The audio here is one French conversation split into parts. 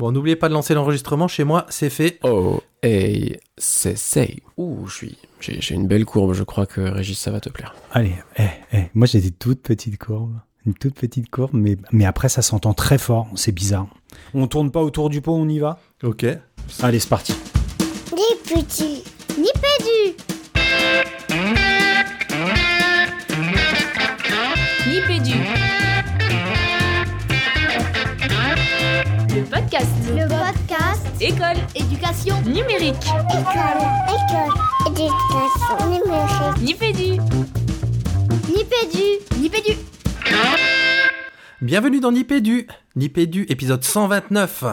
Bon, n'oubliez pas de lancer l'enregistrement. Chez moi, c'est fait. Oh, hey, c'est c'est. Ouh, je suis. J'ai j'ai une belle courbe. Je crois que Régis, ça va te plaire. Allez, eh, eh, moi j'ai des toutes petites courbes. Une toute petite courbe, mais, mais après ça s'entend très fort, c'est bizarre. On tourne pas autour du pot, on y va? Ok. Allez, c'est parti. Ni petit, ni pédu. Podcast. Le podcast École. éducation Numérique. école école éducation numérique. Nipédu. Ni pédu, ni pédu. Bienvenue dans Nipédu. Nipédu, épisode 129.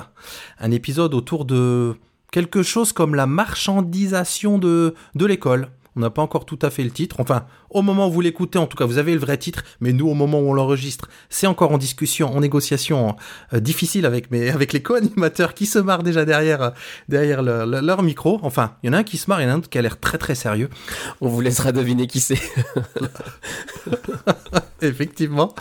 Un épisode autour de quelque chose comme la marchandisation de, de l'école. On n'a pas encore tout à fait le titre. Enfin, au moment où vous l'écoutez, en tout cas, vous avez le vrai titre. Mais nous, au moment où on l'enregistre, c'est encore en discussion, en négociation euh, difficile avec, mes, avec les co-animateurs qui se marrent déjà derrière, euh, derrière le- le- leur micro. Enfin, il y en a un qui se marre, il y en a un autre qui a l'air très très sérieux. On vous laissera deviner qui c'est. Effectivement,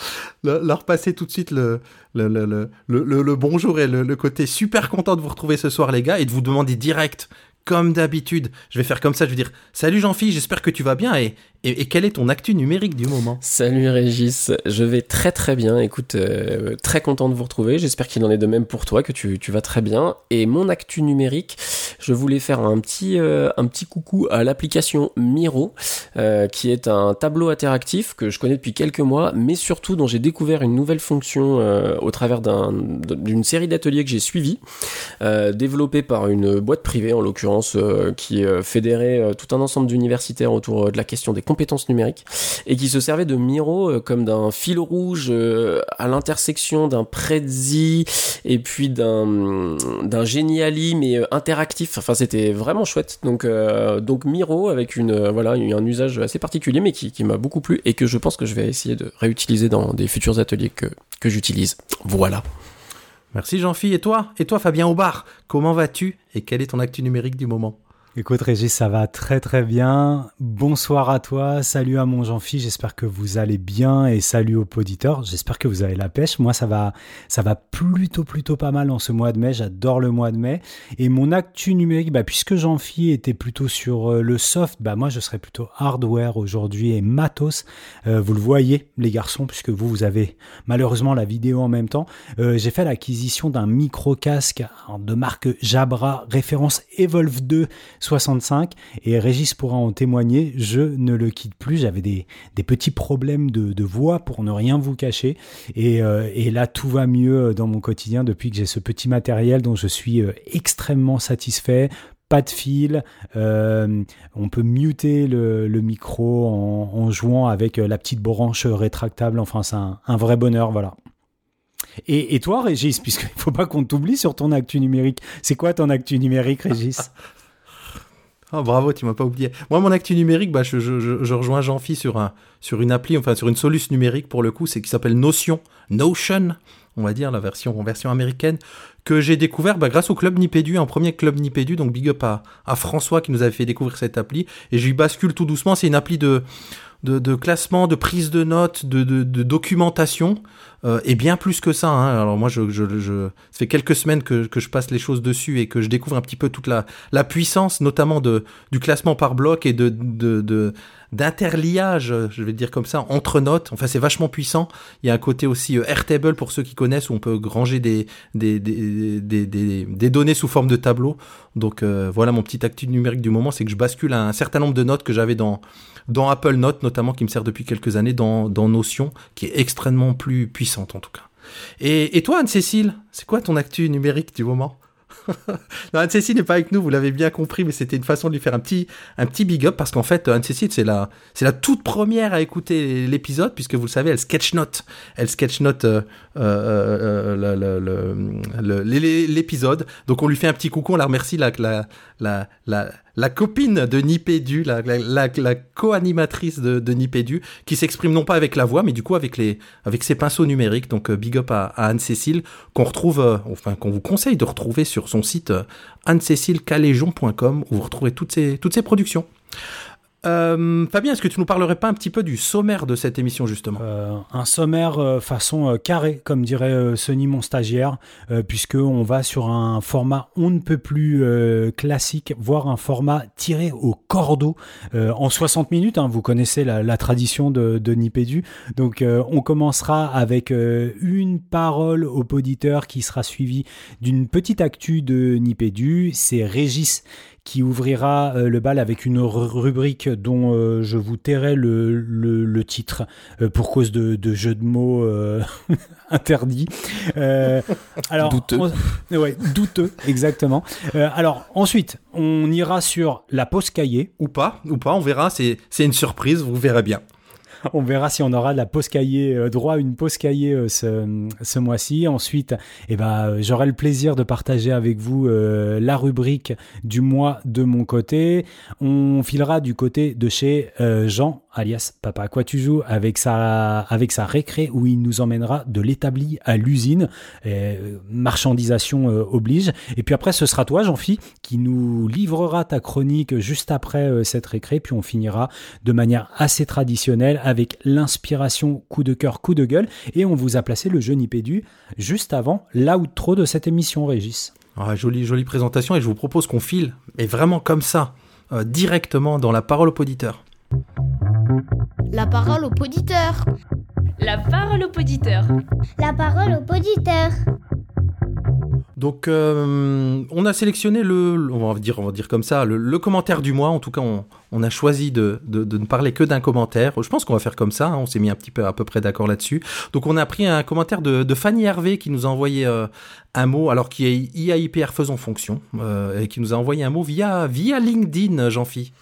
Le- leur passer tout de suite le, le, le, le, bonjour et le, le côté super content de vous retrouver ce soir, les gars, et de vous demander direct, comme d'habitude. Je vais faire comme ça, je vais dire Salut Jean-Philippe, j'espère que tu vas bien, et, et, quelle est ton actu numérique du moment Salut Régis, je vais très très bien. Écoute, euh, très content de vous retrouver. J'espère qu'il en est de même pour toi, que tu, vas très bien. Et mon actu numérique, je voulais faire un petit, euh, un petit coucou à l'application Miro, euh, qui est un tableau interactif que je connais depuis quelques mois, mais surtout dont j'ai découvert une nouvelle fonction au travers d'un- d'une série d'ateliers que j'ai suivis, développés par une boîte privée en l'occurrence, qui fédérait tout un ensemble d'universitaires autour de la question des compétences numériques et qui se servait de Miro euh, comme d'un fil rouge euh, à l'intersection d'un Prezi et puis d'un d'un Geniali mais euh, interactif. Enfin, c'était vraiment chouette. Donc donc Miro avec une voilà un usage assez particulier mais qui, qui m'a beaucoup plu et que je pense que je vais essayer de réutiliser dans des futurs ateliers que que j'utilise. Voilà. Merci Jean-Philippe, et toi? Et toi Fabien Aubard, comment vas-tu? Et quelle est ton actu numérique du moment? Écoute Régis, ça va très très bien. Bonsoir à toi, salut à mon Jean-Phi, j'espère que vous allez bien et salut aux auditeurs. J'espère que vous avez la pêche. Moi ça va ça va plutôt plutôt pas mal en ce mois de mai, j'adore le mois de mai. Et mon actu numérique, bah, puisque Jean-Phi était plutôt sur euh, le soft, bah moi je serais plutôt hardware aujourd'hui et matos. Euh, vous le voyez les garçons, puisque vous vous avez malheureusement la vidéo en même temps. Euh, J'ai fait l'acquisition d'un micro casque de marque Jabra, référence Evolve 2 65 et Régis pourra en témoigner, je ne le quitte plus, j'avais des, petits problèmes de, voix pour ne rien vous cacher. Et, euh, et là tout va mieux dans mon quotidien depuis que j'ai ce petit matériel dont je suis euh, extrêmement satisfait. Pas de fil, euh, on peut muter le, micro en, en jouant avec euh, la petite branche rétractable, enfin c'est un, un vrai bonheur, voilà. Et, et toi, Régis, puisqu'il ne faut pas qu'on t'oublie sur ton actu numérique, c'est quoi ton actu numérique, Régis? Oh, bravo, tu m'as pas oublié. Moi, mon actu numérique, bah, je, rejoins Jean-Phi sur, un, sur une appli, enfin sur une soluce numérique pour le coup, c'est qui s'appelle Notion, Notion, on va dire la version, version américaine, que j'ai découvert bah, grâce au club Nipédu, un premier club Nipédu, donc big up à, à François qui nous avait fait découvrir cette appli, et je lui bascule tout doucement. C'est une appli de, de, de classement, de prise de notes, de, de, de documentation, euh, et bien plus que ça. Hein. Alors moi, je, je, je, ça fait quelques semaines que, que je passe les choses dessus et que je découvre un petit peu toute la, la puissance, notamment de, du classement par bloc et de, de, de d'interliage, je vais dire comme ça, entre notes. Enfin, c'est vachement puissant. Il y a un côté aussi euh, Airtable pour ceux qui connaissent où on peut ranger des, des, des, des, des, données sous forme de tableau. Donc euh, voilà mon petit actu numérique du moment, c'est que je bascule un certain nombre de notes que j'avais dans dans Apple Notes notamment, qui me sert depuis quelques années, dans, dans Notion, qui est extrêmement plus puissante en tout cas. Et, et toi, Anne-Cécile, c'est quoi ton actu numérique du moment? non, Anne-Cécile n'est pas avec nous, vous l'avez bien compris, mais c'était une façon de lui faire un petit, un petit big up parce qu'en fait, Anne-Cécile, c'est la, c'est la toute première à écouter l'épisode puisque vous le savez, elle sketch note, elle sketch note euh, euh, euh, l'épisode. Donc on lui fait un petit coucou, on la remercie, la, la, la, la copine de Nipédu, la, la, co-animatrice de, de Nipédu, qui s'exprime non pas avec la voix, mais du coup avec ses pinceaux numériques. Donc euh, big up à, Anne-Cécile, qu'on retrouve, euh, enfin qu'on vous conseille de retrouver sur son site euh, où vous retrouvez toutes ses productions. Euh, Fabien, est-ce que tu nous parlerais pas un petit peu du sommaire de cette émission justement? Euh, un sommaire euh, façon carré, comme dirait Sony, mon stagiaire, puisque on va sur un format on ne peut plus classique, voire un format tiré au cordeau en 60 minutes. hein. vous connaissez la, tradition de, de Nipédu. Donc on commencera avec une parole au poditeur qui sera suivie d'une petite actu de Nipédu. C'est Régis qui ouvrira euh, le bal avec une ru- rubrique dont euh, je vous tairai le, le, le titre euh, pour cause de, de jeux de mots interdits. Euh, alors, Douteux. on- ouais, douteux, exactement. Alors ensuite, on ira sur la pause cahier. Ou pas Ou pas On verra. C'est une surprise. Vous verrez bien. On verra si on aura de la pause cahier, euh, droit une pause cahier euh, ce, mois-ci. Ensuite, eh ben, euh, j'aurai le plaisir de partager avec vous la rubrique du mois de mon côté. On filera du côté de chez Jean, alias Papa à quoi tu joues, avec sa, avec sa récré où il nous emmènera de l'établi à l'usine. Marchandisation oblige. Et puis après, ce sera toi, Jean-Phi, qui nous livrera ta chronique juste après cette récré. Puis on finira de manière assez traditionnelle avec l'inspiration coup de cœur, coup de gueule. Et on vous a placé le jeu Nipédu juste avant l'outro de cette émission, Régis. Ah, jolie, jolie présentation. Et je vous propose qu'on file, mais vraiment comme ça, euh, directement dans la parole au poditeur. La parole au poditeur. La parole au poditeur. La parole au poditeur. Donc, euh, on a sélectionné le, on va dire, on va dire comme ça, le, commentaire du mois. En tout cas, on, a choisi de, de, ne parler que d'un commentaire. Je pense qu'on va faire comme ça. hein. On s'est mis un petit peu à peu près d'accord là-dessus. Donc, on a pris un commentaire de, de Fanny Hervé qui nous a envoyé euh, un mot, alors qui est IAIPR faisant fonction, euh, et qui nous a envoyé un mot via via LinkedIn, Jean-Phi.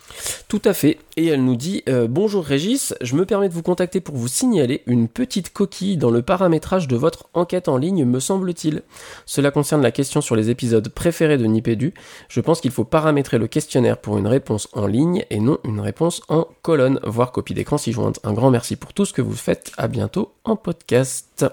Tout à fait. Et elle nous dit euh, Bonjour Régis, je me permets de vous contacter pour vous signaler une petite coquille dans le paramétrage de votre enquête en ligne, me semble-t-il. Cela concerne la question sur les épisodes préférés de Nipédu. Je pense qu'il faut paramétrer le questionnaire pour une réponse en ligne et non une réponse en colonne, voire copie d'écran si jointe. Un grand merci pour tout ce que vous faites. À bientôt en podcast.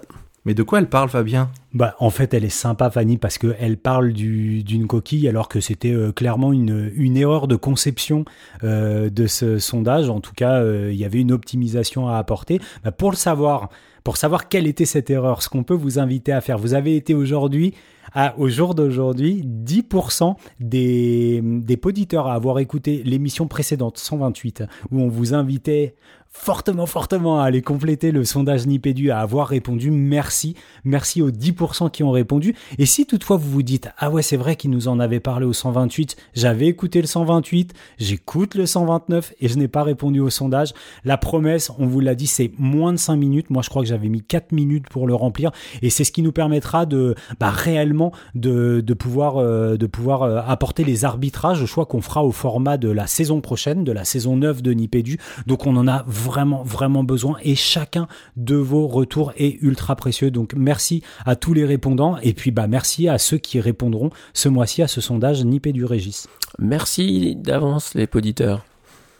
Mais de quoi elle parle, Fabien? Bah, en fait, elle est sympa, Fanny, parce qu'elle parle du- d'une coquille, alors que c'était euh, clairement une, erreur de conception euh, de ce sondage. En tout cas, euh, il y avait une optimisation à apporter. Bah, pour le savoir, pour savoir quelle était cette erreur, ce qu'on peut vous inviter à faire, vous avez été aujourd'hui, à- au jour d'aujourd'hui, 10% des, des à avoir écouté l'émission précédente, 128, où on vous invitait fortement, fortement à aller compléter le sondage Nipédu, à avoir répondu. Merci. Merci aux 10% qui ont répondu. Et si toutefois vous vous dites, ah ouais, c'est vrai qu'ils nous en avaient parlé au 128, j'avais écouté le 128, j'écoute le 129 et je n'ai pas répondu au sondage. La promesse, on vous l'a dit, c'est moins de 5 minutes. Moi, je crois que j'avais mis 4 minutes pour le remplir. Et c'est ce qui nous permettra de, bah, réellement de, de pouvoir, euh, de pouvoir euh, apporter les arbitrages, le choix qu'on fera au format de la saison prochaine, de la saison 9 de Nipédu. Donc on en a vraiment, vraiment besoin et chacun de vos retours est ultra précieux. Donc merci à tous les répondants et puis bah merci à ceux qui répondront ce mois-ci à ce sondage Nipédu Régis. Merci d'avance les poditeurs.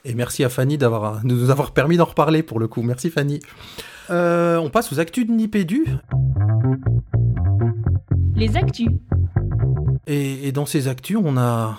Et merci à Fanny d'avoir, de nous avoir permis d'en reparler pour le coup. Merci Fanny. Euh, on passe aux actus de Nipédu. Les actus. Et, et dans ces actus, on a,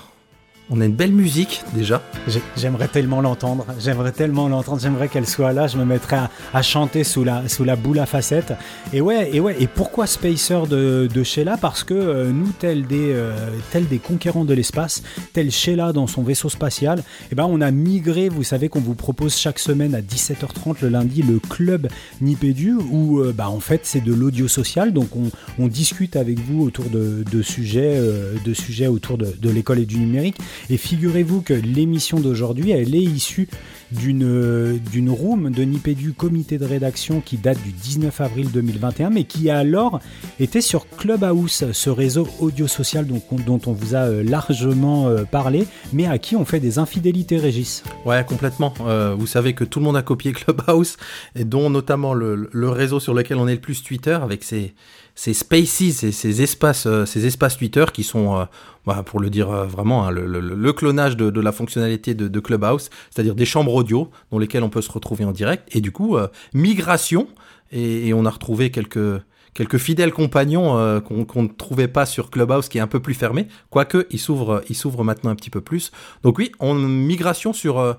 on a une belle musique déjà. J'ai- J'aimerais tellement l'entendre, j'aimerais tellement l'entendre, j'aimerais qu'elle soit là, je me mettrais à, chanter sous la, boule à facettes. Et ouais, et ouais, et pourquoi Spacer de, de Sheila? Parce que euh, nous, tels des, euh, des conquérants de l'espace, tel Sheila dans son vaisseau spatial, eh ben on a migré, vous savez qu'on vous propose chaque semaine à 17h30 le lundi le club Nipédu, où euh, bah, en fait c'est de l'audio social, donc on, discute avec vous autour de, sujets, de sujets autour de l'école et du numérique. Et figurez-vous que l'émission d'aujourd'hui, elle est issue d'une euh, d'une room de Nipédu comité de rédaction qui date du 19 avril 2021, mais qui alors était sur Clubhouse, ce réseau audio social dont, on vous a euh, largement euh, parlé, mais à qui on fait des infidélités, Régis. Ouais, complètement. Vous savez que tout le monde a copié Clubhouse, et dont notamment le réseau sur lequel on est le plus Twitter, avec ses, ses spaces ses espaces, euh, ces espaces Twitter qui sont, euh, bah, pour le dire euh, vraiment, hein, le, clonage de, la fonctionnalité de, Clubhouse, c'est-à-dire des chambres audio dans lesquelles on peut se retrouver en direct, et du coup, migration, et, on a retrouvé quelques fidèles compagnons qu'on ne trouvait pas sur Clubhouse qui est un peu plus fermé, quoique il s'ouvre maintenant un petit peu plus. Donc oui, on migration sur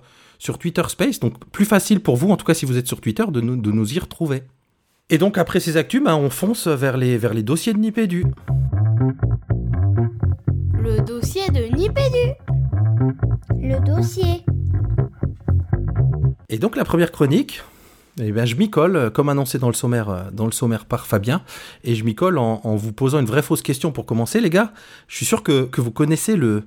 Twitter Space, donc plus facile pour vous, en tout cas si vous êtes sur Twitter, de nous y retrouver. Et donc après ces actus, ben, on fonce vers les, vers les dossiers de Nipédu. Le dossier de Nipédu. Le dossier. Et donc la première chronique, eh bien, je m'y colle, euh, comme annoncé dans le sommaire, euh, dans le sommaire par Fabien, et je m'y colle en, en vous posant une vraie fausse question pour commencer, les gars. Je suis sûr que, que vous connaissez le,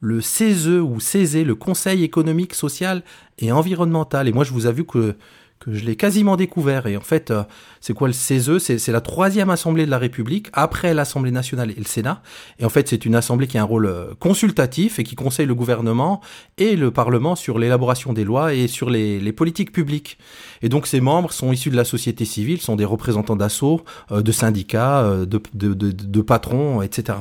le CESE ou CESE, le Conseil économique, social et environnemental. Et moi, je vous avoue que que je l'ai quasiment découvert. Et en fait, euh, c'est quoi le CESE C'est la troisième assemblée de la République, après l'Assemblée nationale et le Sénat. Et en fait, c'est une assemblée qui a un rôle euh, consultatif et qui conseille le gouvernement et le Parlement sur l'élaboration des lois et sur les, politiques publiques. Et donc, ces membres sont issus de la société civile, sont des représentants d'assauts, euh, de syndicats, de, de, patrons, etc.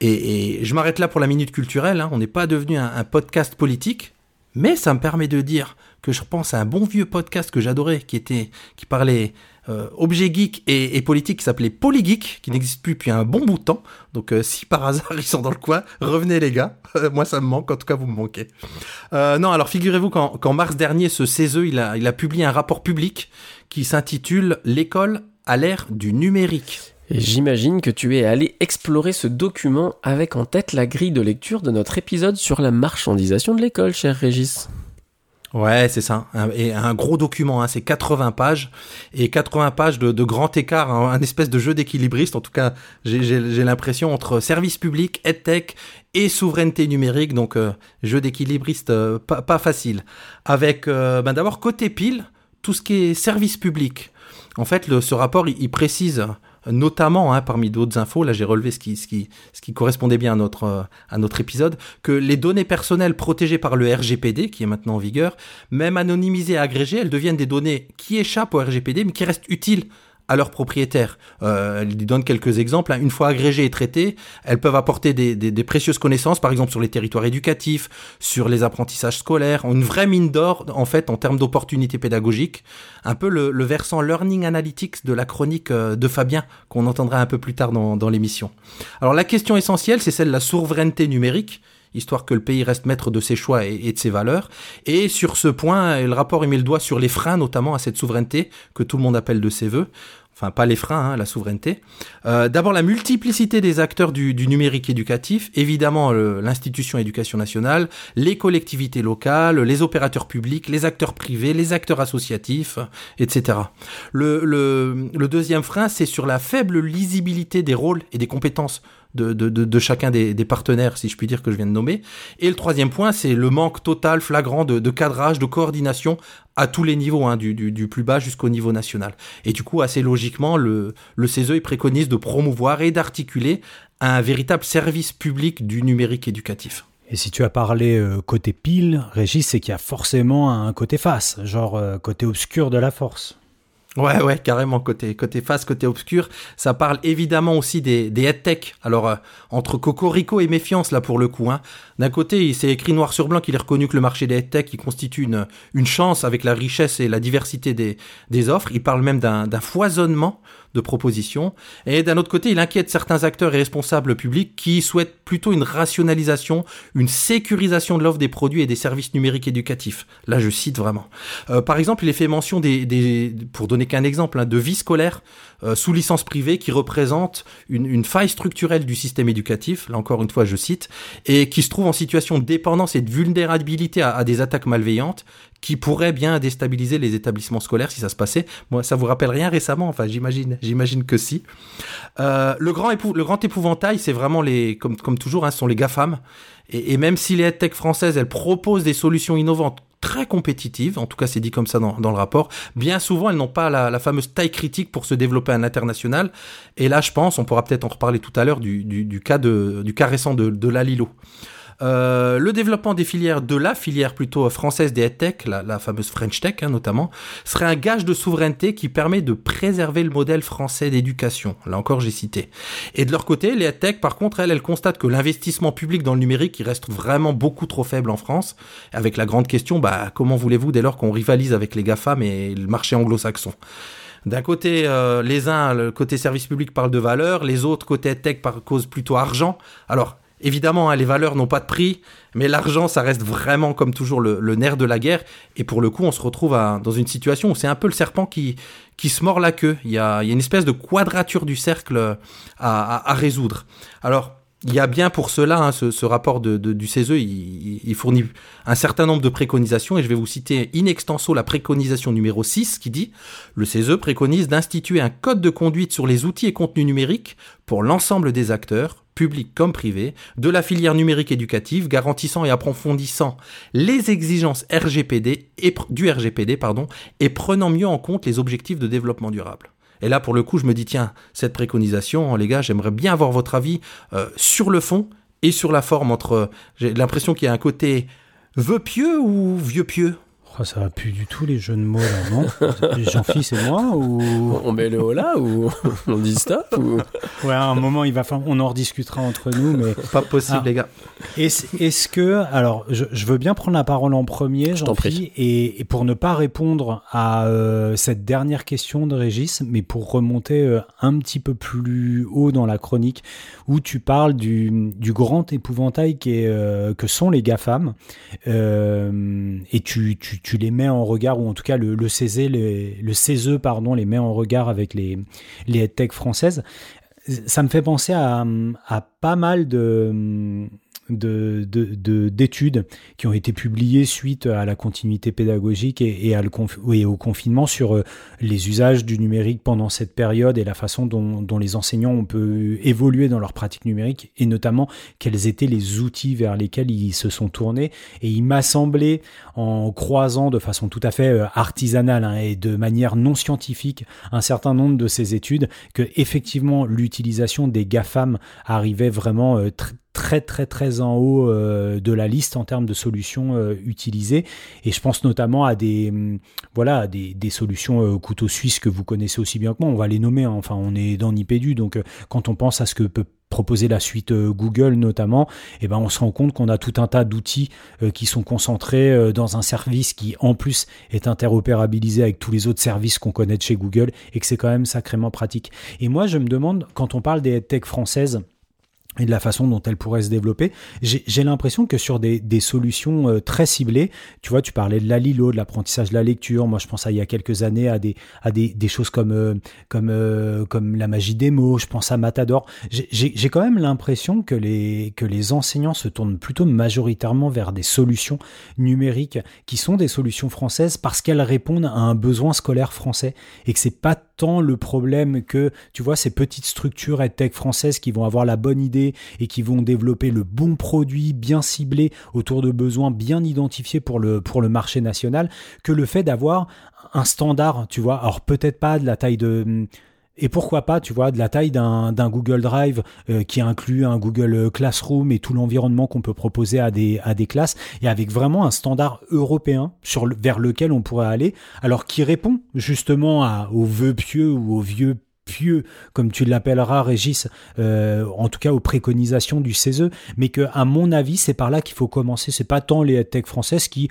Et, je m'arrête là pour la minute culturelle. Hein. On n'est pas devenu un podcast politique, mais ça me permet de dire que je repense à un bon vieux podcast que j'adorais, qui était, qui parlait euh, objet geek et, politique, qui s'appelait Polygeek, qui n'existe plus depuis un bon bout de temps. Donc euh, si par hasard ils sont dans le coin, revenez les gars. Moi ça me manque, en tout cas vous me manquez. Euh, non, alors figurez-vous qu'en mars dernier, ce CESE, il a, il a publié un rapport public qui s'intitule L'école à l'ère du numérique. J'imagine que tu es allé explorer ce document avec en tête la grille de lecture de notre épisode sur la marchandisation de l'école, cher Régis. Ouais, c'est ça. Et un gros document, hein, c'est 80 pages. Et 80 pages de, grand écart, un, un, espèce de jeu d'équilibriste. En tout cas, j'ai l'impression entre service public, EdTech et souveraineté numérique. Donc, euh, jeu d'équilibriste euh, pas, facile. Avec, euh, ben, d'abord, côté pile, tout ce qui est service public. En fait, ce rapport, il précise notamment, hein, parmi d'autres infos, là j'ai relevé ce qui, correspondait bien à notre, euh, à notre épisode, que les données personnelles protégées par le RGPD, qui est maintenant en vigueur, même anonymisées et agrégées, elles deviennent des données qui échappent au RGPD, mais qui restent utiles à leurs propriétaires. Euh, elle donne quelques exemples. Hein. Une fois agrégées et traitées, elles peuvent apporter des, des, des, précieuses connaissances, par exemple sur les territoires éducatifs, sur les apprentissages scolaires, une vraie mine d'or en fait en termes d'opportunités pédagogiques. Un peu le, le, versant learning analytics de la chronique euh, de Fabien qu'on entendra un peu plus tard dans, dans l'émission. Alors la question essentielle, c'est celle de la souveraineté numérique histoire que le pays reste maître de ses choix et, de ses valeurs. Et sur ce point, le rapport y met le doigt sur les freins, notamment à cette souveraineté que tout le monde appelle de ses voeux. Enfin, pas les freins, hein, la souveraineté. Euh, D'abord, la multiplicité des acteurs du, numérique éducatif. Évidemment, l'institution éducation nationale, les collectivités locales, les opérateurs publics, les acteurs privés, les acteurs associatifs, etc. Le deuxième frein, c'est sur la faible lisibilité des rôles et des compétences de, chacun des, partenaires, si je puis dire, que je viens de nommer. Et le troisième point, c'est le manque total, flagrant de, cadrage, de coordination à tous les niveaux, hein, du, plus bas jusqu'au niveau national. Et du coup, assez logiquement, le, le CESE il préconise de promouvoir et d'articuler un véritable service public du numérique éducatif. Et si tu as parlé euh, côté pile, Régis, c'est qu'il y a forcément un côté face, genre euh, côté obscur de la force. Ouais, ouais, carrément, côté, côté face, côté obscur. Ça parle évidemment aussi des, des headtech. Alors, euh, entre Cocorico et méfiance, là, pour le coup. Hein. D'un côté, il s'est écrit noir sur blanc qu'il est reconnu que le marché des headtech, il constitue une, une chance avec la richesse et la diversité des, des offres. Il parle même d'un foisonnement de propositions. Et d'un autre côté, il inquiète certains acteurs et responsables publics qui souhaitent plutôt une rationalisation, une sécurisation de l'offre des produits et des services numériques éducatifs. Là, je cite vraiment. Euh, par exemple, il est fait mention des, pour donner qu'un exemple, hein, de vie scolaire euh, sous licence privée qui représente une, une, faille structurelle du système éducatif, là encore une fois je cite, et qui se trouve en situation de dépendance et de vulnérabilité à, à des attaques malveillantes qui pourraient bien déstabiliser les établissements scolaires si ça se passait. Moi, ça vous rappelle rien récemment Enfin, j'imagine, j'imagine que si. Euh, le grand épouvantail, c'est vraiment les, comme toujours, hein, ce sont les GAFAM. Et, même si les tech françaises, elles proposent des solutions innovantes très compétitives, en tout cas c'est dit comme ça dans, le rapport, bien souvent elles n'ont pas la, la, fameuse taille critique pour se développer à l'international. Et là je pense, on pourra peut-être en reparler tout à l'heure du, du, cas de, du cas récent de, de Lalilo. Euh, le développement des filières, de la filière plutôt française des tech, la, la fameuse French Tech hein, notamment, serait un gage de souveraineté qui permet de préserver le modèle français d'éducation. Là encore, j'ai cité. Et de leur côté, les tech, par contre, elles, elles constatent que l'investissement public dans le numérique, il reste vraiment beaucoup trop faible en France, avec la grande question, bah, comment voulez-vous dès lors qu'on rivalise avec les GAFAM et le marché anglo-saxon? D'un côté, euh, les uns, le côté service public parle de valeur, les autres, côté tech, par cause plutôt argent. Alors, Évidemment, hein, les valeurs n'ont pas de prix, mais l'argent, ça reste vraiment comme toujours le, nerf de la guerre. Et pour le coup, on se retrouve dans une situation où c'est un peu le serpent qui, qui se mord la queue. Il y a, une espèce de quadrature du cercle à, résoudre. Alors, il y a bien pour cela, hein, ce, rapport du CESE, il, fournit un certain nombre de préconisations, et je vais vous citer in extenso la préconisation numéro 6 qui dit « Le CESE préconise d'instituer un code de conduite sur les outils et contenus numériques pour l'ensemble des acteurs, public comme privé, de la filière numérique éducative, garantissant et approfondissant les exigences RGPD et, du RGPD pardon, et prenant mieux en compte les objectifs de développement durable. Et là, pour le coup, je me dis, tiens, cette préconisation, les gars, j'aimerais bien avoir votre avis euh, sur le fond et sur la forme entre... J'ai l'impression qu'il y a un côté vœu pieux ou vieux pieux Oh, ça va plus du tout les jeux de mots là, non Jean-Philippe c'est moi ou on met le haut là ou on dit stop ou... Ouais, à un moment il va on en rediscutera entre nous, mais pas possible les gars. Est-ce que alors je, veux bien prendre la parole en premier, Jean-Philippe, et, pour ne pas répondre à euh, cette dernière question de Régis, mais pour remonter euh, un petit peu plus haut dans la chronique où tu parles du, du grand épouvantail est, euh, que sont les GAFAM et tu, tu tu les mets en regard, ou en tout cas le, le CESE, les, le pardon, les met en regard avec les, les headtech françaises, ça me fait penser à, à pas mal de, d'études de, qui ont été publiées suite à la continuité pédagogique et, au confinement sur euh, les usages du numérique pendant cette période et la façon dont, dont, les enseignants ont pu évoluer dans leur pratique numérique et notamment quels étaient les outils vers lesquels ils se sont tournés. Et il m'a semblé, en croisant de façon tout à fait euh, artisanale hein, et de manière non scientifique un certain nombre de ces études, que effectivement l'utilisation des GAFAM arrivait vraiment euh, très très très très en haut euh, de la liste en termes de solutions euh, utilisées et je pense notamment à des hum, voilà des, des solutions euh, couteau suisse que vous connaissez aussi bien que moi on va les nommer hein. enfin on est dans Nipédu donc quand on pense à ce que peut proposer la suite Google notamment, eh ben on se rend compte qu'on a tout un tas d'outils qui sont concentrés dans un service qui en plus est interopérabilisé avec tous les autres services qu'on connaît de chez Google et que c'est quand même sacrément pratique. Et moi je me demande quand on parle des tech françaises et de la façon dont elle pourrait se développer. J'ai l'impression que sur des, des solutions euh, très ciblées, tu vois, tu parlais de la Lilo, de l'apprentissage de la lecture. Moi, je pense à il y a quelques années à des, à des, des choses comme, euh, comme, euh, comme la magie des mots. Je pense à Matador. J'ai quand même l'impression que les, que les enseignants se tournent plutôt majoritairement vers des solutions numériques qui sont des solutions françaises parce qu'elles répondent à un besoin scolaire français et que c'est pas tant le problème que, tu vois, ces petites structures tech françaises qui vont avoir la bonne idée et qui vont développer le bon produit bien ciblé autour de besoins bien identifiés pour le, pour le marché national, que le fait d'avoir un standard, tu vois, alors peut-être pas de la taille de et pourquoi pas, tu vois, de la taille d'un Google Drive euh, qui inclut un Google Classroom et tout l'environnement qu'on peut proposer à des, à des classes, et avec vraiment un standard européen sur vers lequel on pourrait aller, alors qui répond justement à, aux vœux pieux ou aux vieux pieux, comme tu l'appelleras, Régis, euh, en tout cas aux préconisations du CESE, mais que à mon avis, c'est par là qu'il faut commencer. C'est pas tant les tech françaises qui,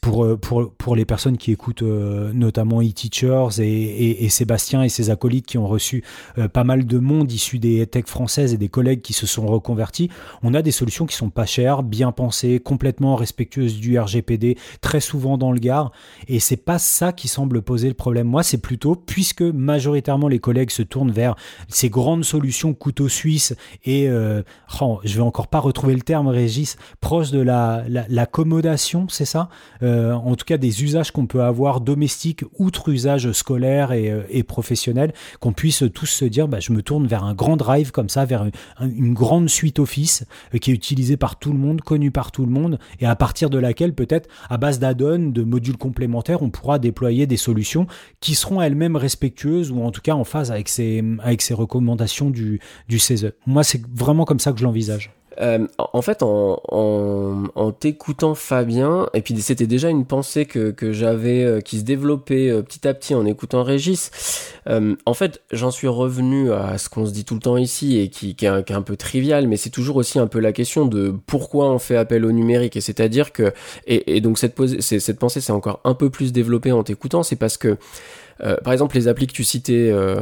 pour euh, pour pour les personnes qui écoutent euh, notamment e-teachers et, et, Sébastien et ses acolytes qui ont reçu pas mal de monde issu des tech françaises et des collègues qui se sont reconvertis, on a des solutions qui sont pas chères, bien pensées, complètement respectueuses du RGPD, très souvent dans le gare, et c'est pas ça qui semble poser le problème. Moi, c'est plutôt puisque majoritairement les collègues se tournent vers ces grandes solutions couteau suisse et, euh, oh, je vais encore pas retrouver le terme, Régis, proche de la, l'accommodation, c'est ça? Euh, En tout cas, des usages qu'on peut avoir domestiques, outre usage scolaire et, euh, et professionnel, qu'on puisse tous se dire, bah, je me tourne vers un grand drive comme ça, vers une, grande suite Office qui est utilisée par tout le monde, connue par tout le monde, et à partir de laquelle peut-être, à base d'add-on, de modules complémentaires, on pourra déployer des solutions qui seront elles-mêmes respectueuses ou en tout cas en phase avec ces, avec ces recommandations du, du CESE. Moi, c'est vraiment comme ça que je l'envisage. Euh, en fait, en, en, en t'écoutant Fabien, et puis c'était déjà une pensée que, que j'avais, euh, qui se développait euh, petit à petit en écoutant Régis. en fait, j'en suis revenu à ce qu'on se dit tout le temps ici et qui, qui, est, un, qui est un peu trivial, mais c'est toujours aussi un peu la question de pourquoi on fait appel au numérique. Et c'est-à-dire que, et, et donc cette, cette pensée s'est encore un peu plus développée en t'écoutant, c'est parce que euh, par exemple, les applis que tu citais, euh,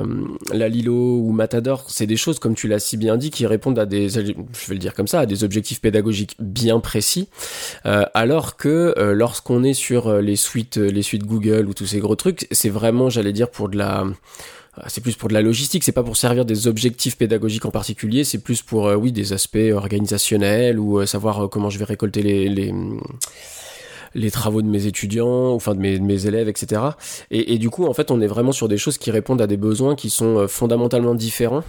la Lilo ou Matador, c'est des choses, comme tu l'as si bien dit, qui répondent à des, je vais le dire comme ça, à des objectifs pédagogiques bien précis, euh, alors que euh, lorsqu'on est sur euh, les suites, les suites Google ou tous ces gros trucs, c'est vraiment, j'allais dire, pour de la c'est plus pour de la logistique, c'est pas pour servir des objectifs pédagogiques en particulier, c'est plus pour, euh, oui, des aspects organisationnels ou euh, savoir comment je vais récolter les, les, les travaux de mes étudiants, enfin de mes, de mes élèves, etc. Et, du coup, en fait, on est vraiment sur des choses qui répondent à des besoins qui sont euh, fondamentalement différents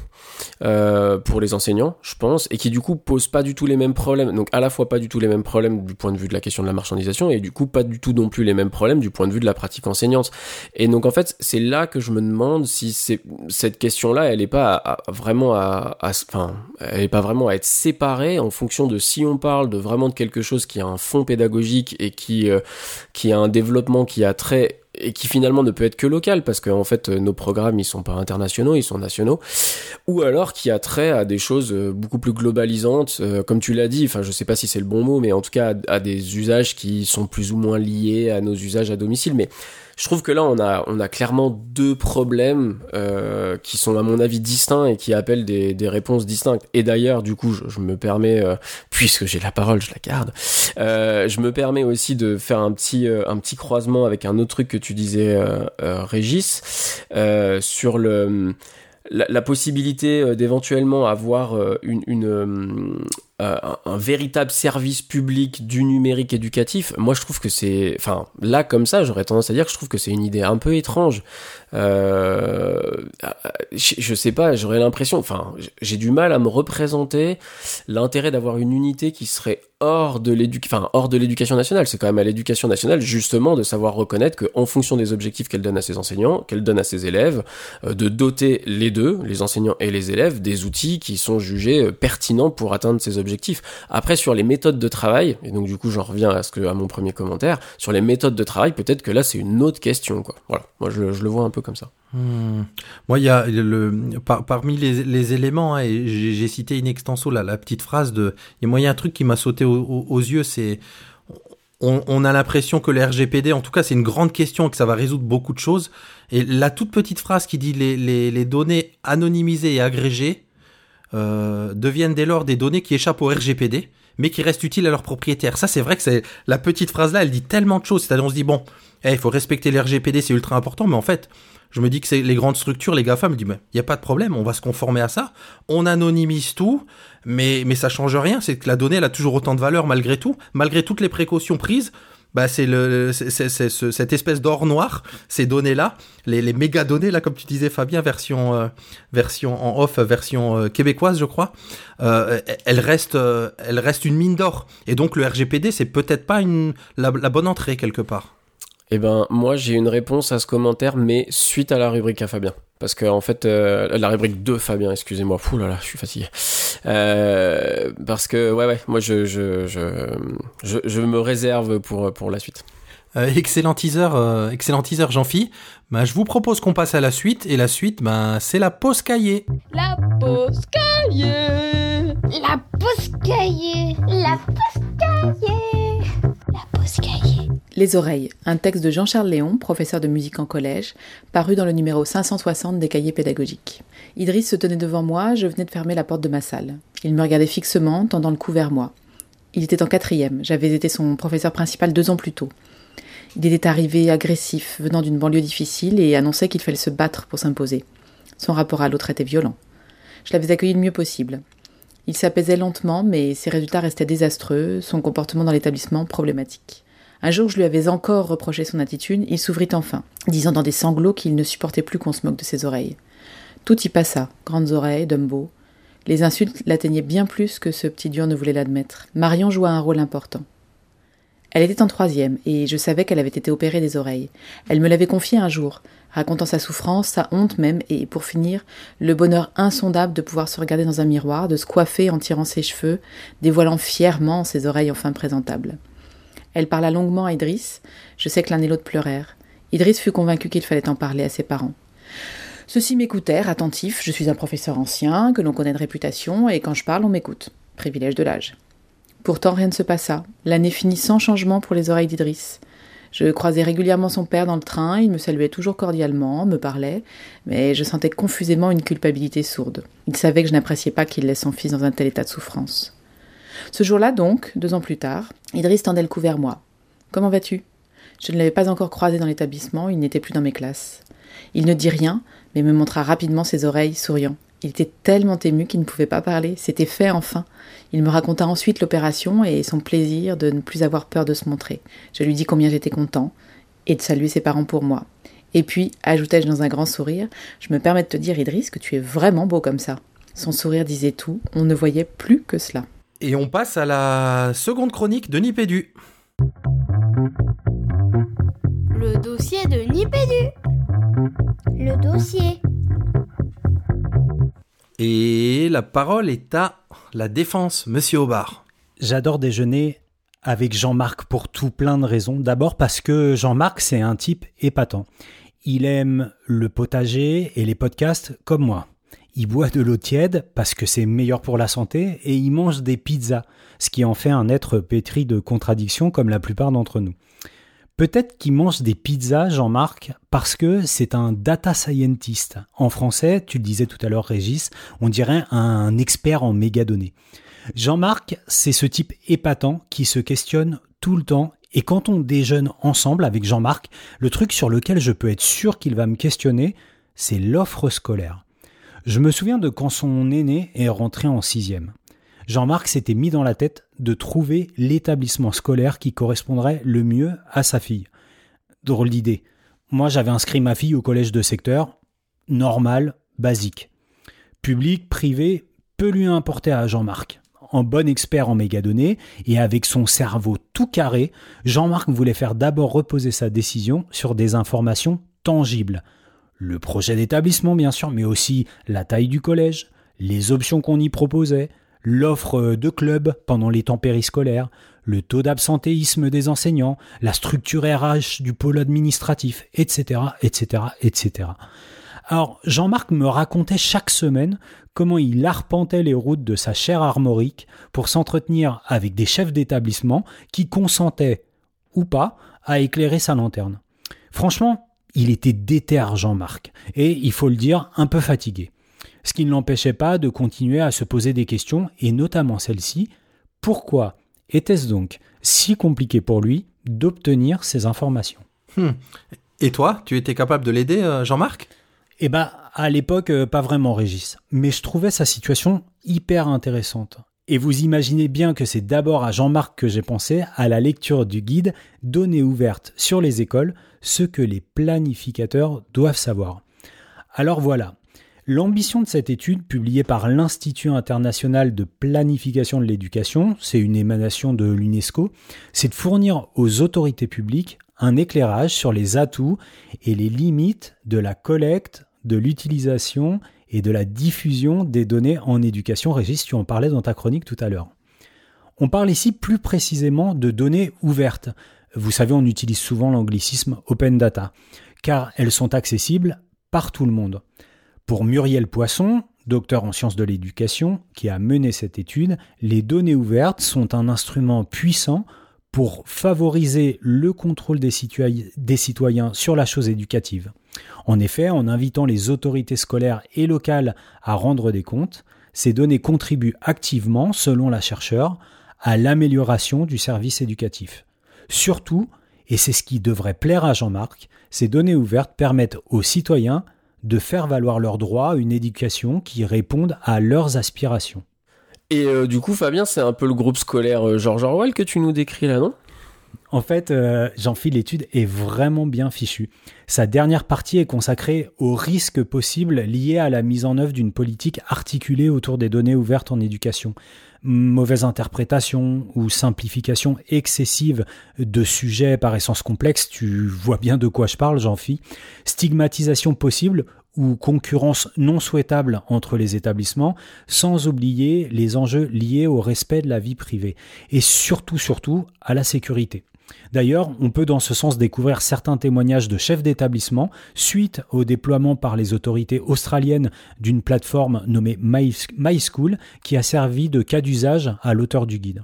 euh, pour les enseignants, je pense, et qui du coup posent pas du tout les mêmes problèmes. Donc à la fois pas du tout les mêmes problèmes du point de vue de la question de la marchandisation, et du coup pas du tout non plus les mêmes problèmes du point de vue de la pratique enseignante. Et donc en fait, c'est là que je me demande si c'est cette question-là, elle est pas vraiment à, à- enfin, elle est pas vraiment à être séparée en fonction de si on parle de vraiment de quelque chose qui a un fond pédagogique et qui euh, qui a un développement qui a très et qui finalement ne peut être que local parce qu'en fait euh, nos programmes ils sont pas internationaux ils sont nationaux. Ou alors qui a trait à des choses euh, beaucoup plus globalisantes comme tu l'as dit enfin je sais pas si c'est le bon mot mais en tout cas à, à des usages qui sont plus ou moins liés à nos usages à domicile. Mais je trouve que là on a on a clairement deux problèmes euh, qui sont à mon avis distincts et qui appellent des, des réponses distinctes. Et d'ailleurs du coup je, je me permets euh, puisque j'ai la parole je la garde euh, je me permets aussi de faire un petit euh, un petit croisement avec un autre truc que tu disais euh, euh, Régis sur le la, la possibilité d'éventuellement avoir une, une euh, un, véritable service public du numérique éducatif, moi je trouve que c'est, enfin là comme ça, j'aurais tendance à dire que je trouve que c'est une idée un peu étrange. Euh, je, je sais pas, j'aurais l'impression, enfin j'ai du mal à me représenter l'intérêt d'avoir une unité qui serait hors de l'éducation, enfin hors de l'éducation nationale. C'est quand même à l'éducation nationale justement de savoir reconnaître qu'en fonction des objectifs qu'elle donne à ses enseignants, qu'elle donne à ses élèves, euh, de doter les deux, les enseignants et les élèves, des outils qui sont jugés euh, pertinents pour atteindre ces objectifs. Après sur les méthodes de travail, et donc du coup j'en reviens à ce que à mon premier commentaire, sur les méthodes de travail, peut-être que là c'est une autre question quoi. Voilà, moi je, le vois un peu comme ça. Hmm. Moi, il y a le, par- parmi les, les éléments, hein, et j'ai cité in extenso la, la petite phrase de. Et moi, il y a un truc qui m'a sauté au- au- aux yeux, c'est. On, a l'impression que le RGPD, en tout cas, c'est une grande question et que ça va résoudre beaucoup de choses. Et la toute petite phrase qui dit les, les données anonymisées et agrégées euh, deviennent dès lors des données qui échappent au RGPD, mais qui restent utiles à leurs propriétaires. Ça, c'est vrai que c'est la petite phrase là, elle dit tellement de choses. C'est-à-dire, on se dit bon, eh, il faut respecter le RGPD, c'est ultra important, mais en fait, je me dis que c'est les grandes structures, les GAFA me disent, il n'y a pas de problème, on va se conformer à ça. On anonymise tout, mais, mais ça change rien. C'est que la donnée, elle a toujours autant de valeur malgré tout. Malgré toutes les précautions prises, bah, c'est cette espèce d'or noir, ces données-là, les, les méga données, là, comme tu disais, Fabien, version, euh, version en off, version euh, québécoise, je crois, euh, elle reste, euh, elle reste une mine d'or. Et donc, le RGPD, c'est peut-être pas une, la bonne entrée quelque part. Eh ben, moi, j'ai une réponse à ce commentaire, mais suite à la rubrique à Fabien. Parce que, en fait, euh, la rubrique de Fabien, excusez-moi. Fou là là, je suis fatigué. Euh, parce que, ouais, ouais, moi, je, je, je, je, je me réserve pour, pour la suite. Euh, excellent teaser, euh, excellent teaser, Jean-Phi. Bah, je vous propose qu'on passe à la suite, et la suite, ben, c'est la pause cahier. La pause cahier. La pause cahier. La pause cahier. La pause cahier. Les oreilles, un texte de Jean-Charles Léon, professeur de musique en collège, paru dans le numéro 560 des cahiers pédagogiques. Idriss se tenait devant moi, je venais de fermer la porte de ma salle. Il me regardait fixement, tendant le cou vers moi. Il était en quatrième, j'avais été son professeur principal deux ans plus tôt. Il était arrivé agressif, venant d'une banlieue difficile, et annonçait qu'il fallait se battre pour s'imposer. Son rapport à l'autre était violent. Je l'avais accueilli le mieux possible. Il s'apaisait lentement, mais ses résultats restaient désastreux, son comportement dans l'établissement problématique. Un jour, je lui avais encore reproché son attitude, il s'ouvrit enfin, disant dans des sanglots qu'il ne supportait plus qu'on se moque de ses oreilles. Tout y passa, grandes oreilles, Dumbo. Les insultes l'atteignaient bien plus que ce petit dur ne voulait l'admettre. Marion joua un rôle important. Elle était en troisième, et je savais qu'elle avait été opérée des oreilles. Elle me l'avait confié un jour, racontant sa souffrance, sa honte même, et pour finir, le bonheur insondable de pouvoir se regarder dans un miroir, de se coiffer en tirant ses cheveux, dévoilant fièrement ses oreilles enfin présentables. Elle parla longuement à Idriss. Je sais que l'un et l'autre pleurèrent. Idriss fut convaincu qu'il fallait en parler à ses parents. Ceux-ci m'écoutèrent, attentifs. Je suis un professeur ancien, que l'on connaît de réputation, et quand je parle, on m'écoute. Privilège de l'âge. Pourtant, rien ne se passa. L'année finit sans changement pour les oreilles d'Idriss. Je croisais régulièrement son père dans le train, il me saluait toujours cordialement, me parlait, mais je sentais confusément une culpabilité sourde. Il savait que je n'appréciais pas qu'il laisse son fils dans un tel état de souffrance. Ce jour-là donc, deux ans plus tard, Idriss tendait le cou vers moi. Comment vas-tu? Je ne l'avais pas encore croisé dans l'établissement, il n'était plus dans mes classes. Il ne dit rien, mais me montra rapidement ses oreilles, souriant. Il était tellement ému qu'il ne pouvait pas parler. C'était fait enfin. Il me raconta ensuite l'opération et son plaisir de ne plus avoir peur de se montrer. Je lui dis combien j'étais content et de saluer ses parents pour moi. Et puis, ajoutai-je dans un grand sourire, je me permets de te dire, Idriss, que tu es vraiment beau comme ça. Son sourire disait tout, on ne voyait plus que cela. Et on passe à la seconde chronique de Nipédu. Le dossier de Nipédu. Le dossier. Et la parole est à la défense, monsieur Aubard. J'adore déjeuner avec Jean-Marc pour tout plein de raisons. D'abord parce que Jean-Marc, c'est un type épatant. Il aime le potager et les podcasts comme moi. Il boit de l'eau tiède parce que c'est meilleur pour la santé et il mange des pizzas, ce qui en fait un être pétri de contradictions comme la plupart d'entre nous. Peut-être qu'il mange des pizzas, Jean-Marc, parce que c'est un data scientist. En français, tu le disais tout à l'heure, Régis, on dirait un expert en mégadonnées. Jean-Marc, c'est ce type épatant qui se questionne tout le temps. Et quand on déjeune ensemble avec Jean-Marc, le truc sur lequel je peux être sûr qu'il va me questionner, c'est l'offre scolaire. Je me souviens de quand son aîné est rentré en sixième. Jean-Marc s'était mis dans la tête de trouver l'établissement scolaire qui correspondrait le mieux à sa fille. Drôle d'idée. Moi, j'avais inscrit ma fille au collège de secteur, normal, basique. Public, privé, peu lui importait à Jean-Marc. En bon expert en mégadonnées et avec son cerveau tout carré, Jean-Marc voulait faire d'abord reposer sa décision sur des informations tangibles. Le projet d'établissement, bien sûr, mais aussi la taille du collège, les options qu'on y proposait, l'offre de clubs pendant les temps périscolaires, le taux d'absentéisme des enseignants, la structure RH du pôle administratif, etc., etc., etc. Alors, Jean-Marc me racontait chaque semaine comment il arpentait les routes de sa chère armorique pour s'entretenir avec des chefs d'établissement qui consentaient, ou pas, à éclairer sa lanterne. Franchement, il était déter Jean-Marc, et, il faut le dire, un peu fatigué ce qui ne l'empêchait pas de continuer à se poser des questions, et notamment celle-ci, pourquoi était-ce donc si compliqué pour lui d'obtenir ces informations? Hmm. Et toi, tu étais capable de l'aider, euh, Jean-Marc? Eh bien, à l'époque, euh, pas vraiment, Régis. Mais je trouvais sa situation hyper intéressante. Et vous imaginez bien que c'est d'abord à Jean-Marc que j'ai pensé à la lecture du guide Données ouvertes sur les écoles, ce que les planificateurs doivent savoir. Alors voilà, L'ambition de cette étude, publiée par l'Institut international de planification de l'éducation, c'est une émanation de l'UNESCO, c'est de fournir aux autorités publiques un éclairage sur les atouts et les limites de la collecte, de l'utilisation et de la diffusion des données en éducation. Régis, tu en parlais dans ta chronique tout à l'heure. On parle ici plus précisément de données ouvertes. Vous savez, on utilise souvent l'anglicisme open data, car elles sont accessibles par tout le monde. Pour Muriel Poisson, docteur en sciences de l'éducation, qui a mené cette étude, les données ouvertes sont un instrument puissant pour favoriser le contrôle des, citoyens sur la chose éducative. En effet, en invitant les autorités scolaires et locales à rendre des comptes, ces données contribuent activement, selon la chercheure, à l'amélioration du service éducatif. Surtout, et c'est ce qui devrait plaire à Jean-Marc, ces données ouvertes permettent aux citoyens de faire valoir leurs droits, une éducation qui réponde à leurs aspirations. Et euh, du coup, Fabien, c'est un peu le groupe scolaire euh, George Orwell que tu nous décris là, non? En fait, euh, Jean-Phil, l'étude est vraiment bien fichue. Sa dernière partie est consacrée aux risques possibles liés à la mise en œuvre d'une politique articulée autour des données ouvertes en éducation. Mauvaise interprétation ou simplification excessive de sujets par essence complexes, tu vois bien de quoi je parle, Jean-Phil. Stigmatisation possible ou concurrence non souhaitable entre les établissements, sans oublier les enjeux liés au respect de la vie privée et surtout, surtout à la sécurité. D'ailleurs, on peut dans ce sens découvrir certains témoignages de chefs d'établissement suite au déploiement par les autorités australiennes d'une plateforme nommée MySchool qui a servi de cas d'usage à l'auteur du guide.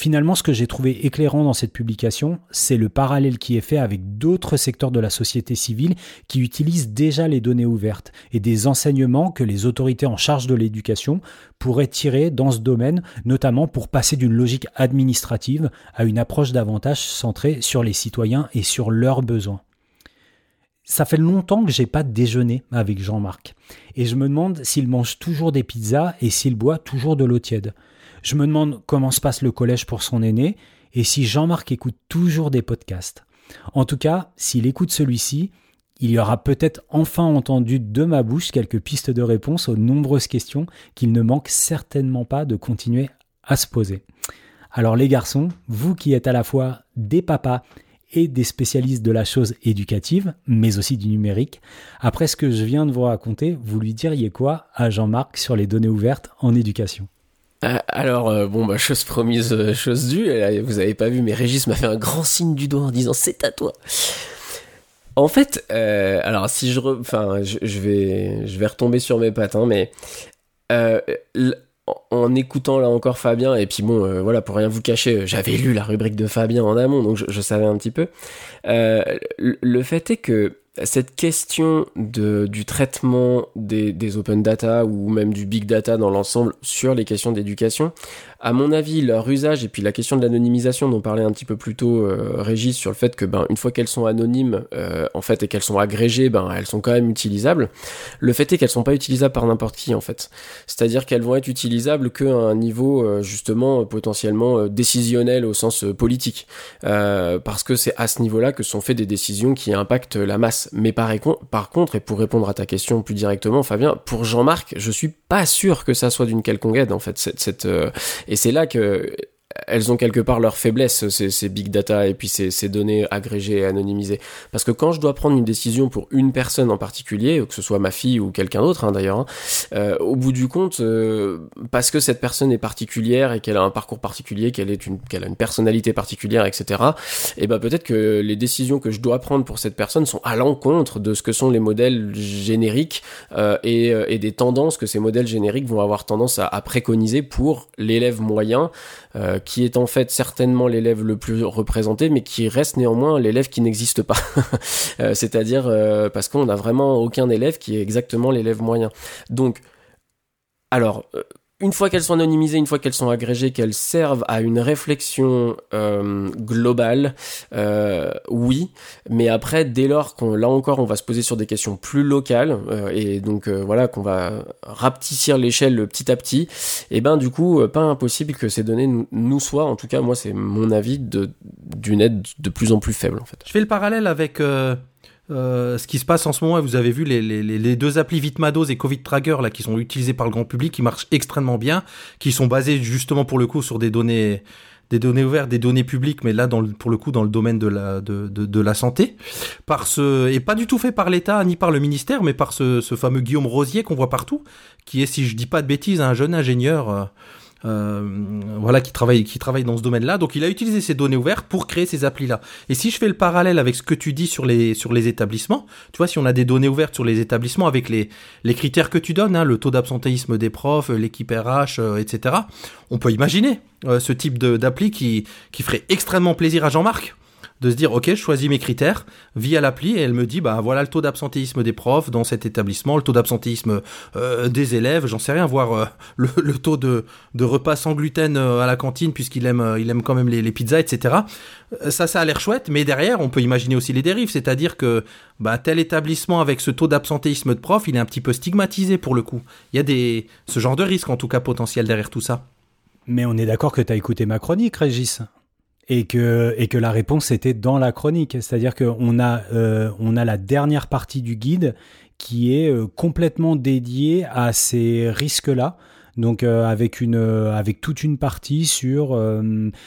Finalement, ce que j'ai trouvé éclairant dans cette publication, c'est le parallèle qui est fait avec d'autres secteurs de la société civile qui utilisent déjà les données ouvertes et des enseignements que les autorités en charge de l'éducation pourraient tirer dans ce domaine, notamment pour passer d'une logique administrative à une approche davantage centrée sur les citoyens et sur leurs besoins. Ça fait longtemps que j'ai pas déjeuné avec Jean-Marc et je me demande s'il mange toujours des pizzas et s'il boit toujours de l'eau tiède. Je me demande comment se passe le collège pour son aîné et si Jean-Marc écoute toujours des podcasts. En tout cas, s'il écoute celui-ci, il y aura peut-être enfin entendu de ma bouche quelques pistes de réponse aux nombreuses questions qu'il ne manque certainement pas de continuer à se poser. Alors les garçons, vous qui êtes à la fois des papas et des spécialistes de la chose éducative, mais aussi du numérique, après ce que je viens de vous raconter, vous lui diriez quoi à Jean-Marc sur les données ouvertes en éducation? Alors, euh, bon, bah, chose promise, euh, chose due. vous avez pas vu, mais Régis m'a fait un grand signe du doigt en disant c'est à toi. En fait, alors si je, enfin, je, vais, je vais retomber sur mes patins, mais en écoutant là encore Fabien, et puis bon, voilà, pour rien vous cacher, j'avais lu la rubrique de Fabien en amont, donc je, savais un petit peu. le fait est que cette question de, du traitement des, des, open data ou même du big data dans l'ensemble sur les questions d'éducation, à mon avis, leur usage et puis la question de l'anonymisation dont parlait un petit peu plus tôt euh, Régis sur le fait que ben une fois qu'elles sont anonymes euh, en fait et qu'elles sont agrégées, ben elles sont quand même utilisables. Le fait est qu'elles sont pas utilisables par n'importe qui en fait. C'est-à-dire qu'elles vont être utilisables qu'à un niveau euh, justement potentiellement euh, décisionnel au sens politique, parce que c'est à ce niveau-là que sont faites des décisions qui impactent la masse. Mais par, contre, et pour répondre à ta question plus directement, Fabien, pour Jean-Marc, je suis pas sûr que ça soit d'une quelconque aide en fait cette et c'est là que elles ont quelque part leur faiblesse, ces, big data et puis ces, données agrégées et anonymisées. Parce que quand je dois prendre une décision pour une personne en particulier, que ce soit ma fille ou quelqu'un d'autre hein, d'ailleurs, hein, euh, au bout du compte, euh, parce que cette personne est particulière et qu'elle a un parcours particulier, qu'elle est une, qu'elle a une personnalité particulière, etc. Et ben peut-être que les décisions que je dois prendre pour cette personne sont à l'encontre de ce que sont les modèles génériques euh, et, et, des tendances que ces modèles génériques vont avoir tendance à, à préconiser pour l'élève moyen euh, qui est en fait certainement l'élève le plus représenté, mais qui reste néanmoins l'élève qui n'existe pas. Euh, c'est-à-dire euh, parce qu'on n'a vraiment aucun élève qui est exactement l'élève moyen. Donc, alors, une fois qu'elles sont anonymisées, une fois qu'elles sont agrégées, qu'elles servent à une réflexion euh, globale, euh, oui. Mais après, dès lors qu'on, là encore, on va se poser sur des questions plus locales euh, et donc voilà qu'on va rapetissir l'échelle petit à petit, et eh ben du coup, pas impossible que ces données nous, soient, en tout cas moi c'est mon avis, de, d'une aide de plus en plus faible en fait. Je fais le parallèle avec ce qui se passe en ce moment, vous avez vu les, les, les deux applis Vitmados et Covid Tracker là, qui sont utilisés par le grand public, qui marchent extrêmement bien, qui sont basés justement pour le coup sur des données des données ouvertes, des données publiques, mais là dans le, pour le coup dans le domaine de la de, de, la santé, par ce et pas du tout fait par l'État ni par le ministère, mais par ce, ce fameux Guillaume Rosier qu'on voit partout, qui est si je dis pas de bêtises un jeune ingénieur. Euh, euh, voilà, qui travaille, qui travaille dans ce domaine-là. Donc, il a utilisé ces données ouvertes pour créer ces applis-là. Et si je fais le parallèle avec ce que tu dis sur les, sur les établissements, tu vois, si on a des données ouvertes sur les établissements avec les, les critères que tu donnes, hein, le taux d'absentéisme des profs, l'équipe RH, euh, etc., on peut imaginer euh, ce type d'appli qui, qui ferait extrêmement plaisir à Jean-Marc de se dire ok je choisis mes critères via l'appli et elle me dit bah voilà le taux d'absentéisme des profs dans cet établissement le taux d'absentéisme euh, des élèves j'en sais rien voir euh, le, taux de, de, repas sans gluten euh, à la cantine puisqu'il aime il aime quand même les, les pizzas etc ça ça a l'air chouette mais derrière on peut imaginer aussi les dérives. C'est-à-dire que bah tel établissement avec ce taux d'absentéisme de profs il est un petit peu stigmatisé pour le coup. Il y a des ce genre de risque en tout cas potentiel derrière tout ça. Mais on est d'accord que tu as écouté ma chronique, Régis et que et que la réponse était dans la chronique, c'est-à-dire qu'on a euh, on a la dernière partie du guide qui est euh, complètement dédiée à ces risques-là. Donc euh, avec une avec toute une partie sur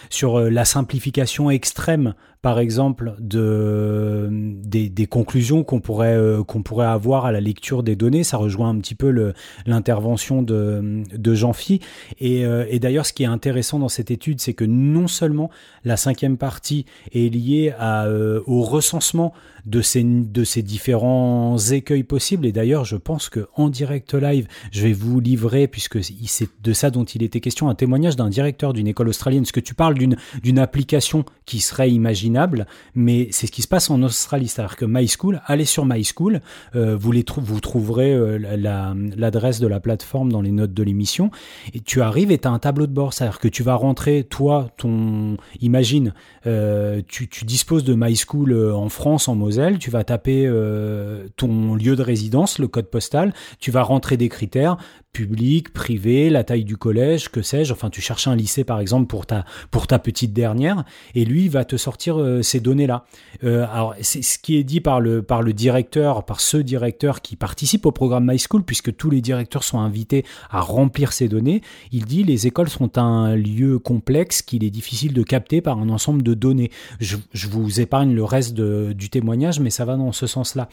sur la simplification extrême par exemple, de, des, conclusions qu'on pourrait, euh, qu'on pourrait avoir à la lecture des données. Ça rejoint un petit peu l'intervention de, de Jean-Phi. Et, euh, et d'ailleurs, ce qui est intéressant dans cette étude, c'est que non seulement la cinquième partie est liée euh, au recensement de ces, de ces différents écueils possibles. Et d'ailleurs, je pense que en direct live, je vais vous livrer, puisque c'est de ça dont il était question, un témoignage d'un directeur d'une école australienne. Parce que tu parles d'une application qui serait mais c'est ce qui se passe en Australie. C'est-à-dire que My School, allez sur My School, euh, vous, les trou- vous trouverez euh, la- la- l'adresse de la plateforme dans les notes de l'émission, et tu arrives et tu as un tableau de bord. C'est-à-dire que tu vas rentrer, toi, ton... Imagine, euh, tu, tu disposes de My School euh, en France, en Moselle, tu vas taper ton lieu de résidence, le code postal, tu vas rentrer des critères, public, privé, la taille du collège, que sais-je, enfin tu cherches un lycée par exemple pour ta, pour ta petite dernière, et lui va te sortir euh, ces données-là. Euh, alors c'est ce qui est dit par le, par le directeur, par ce directeur qui participe au programme My School, puisque tous les directeurs sont invités à remplir ces données, il dit les écoles sont un lieu complexe qu'il est difficile de capter par un ensemble de données. Je, je vous épargne le reste du témoignage, mais ça va dans ce sens-là.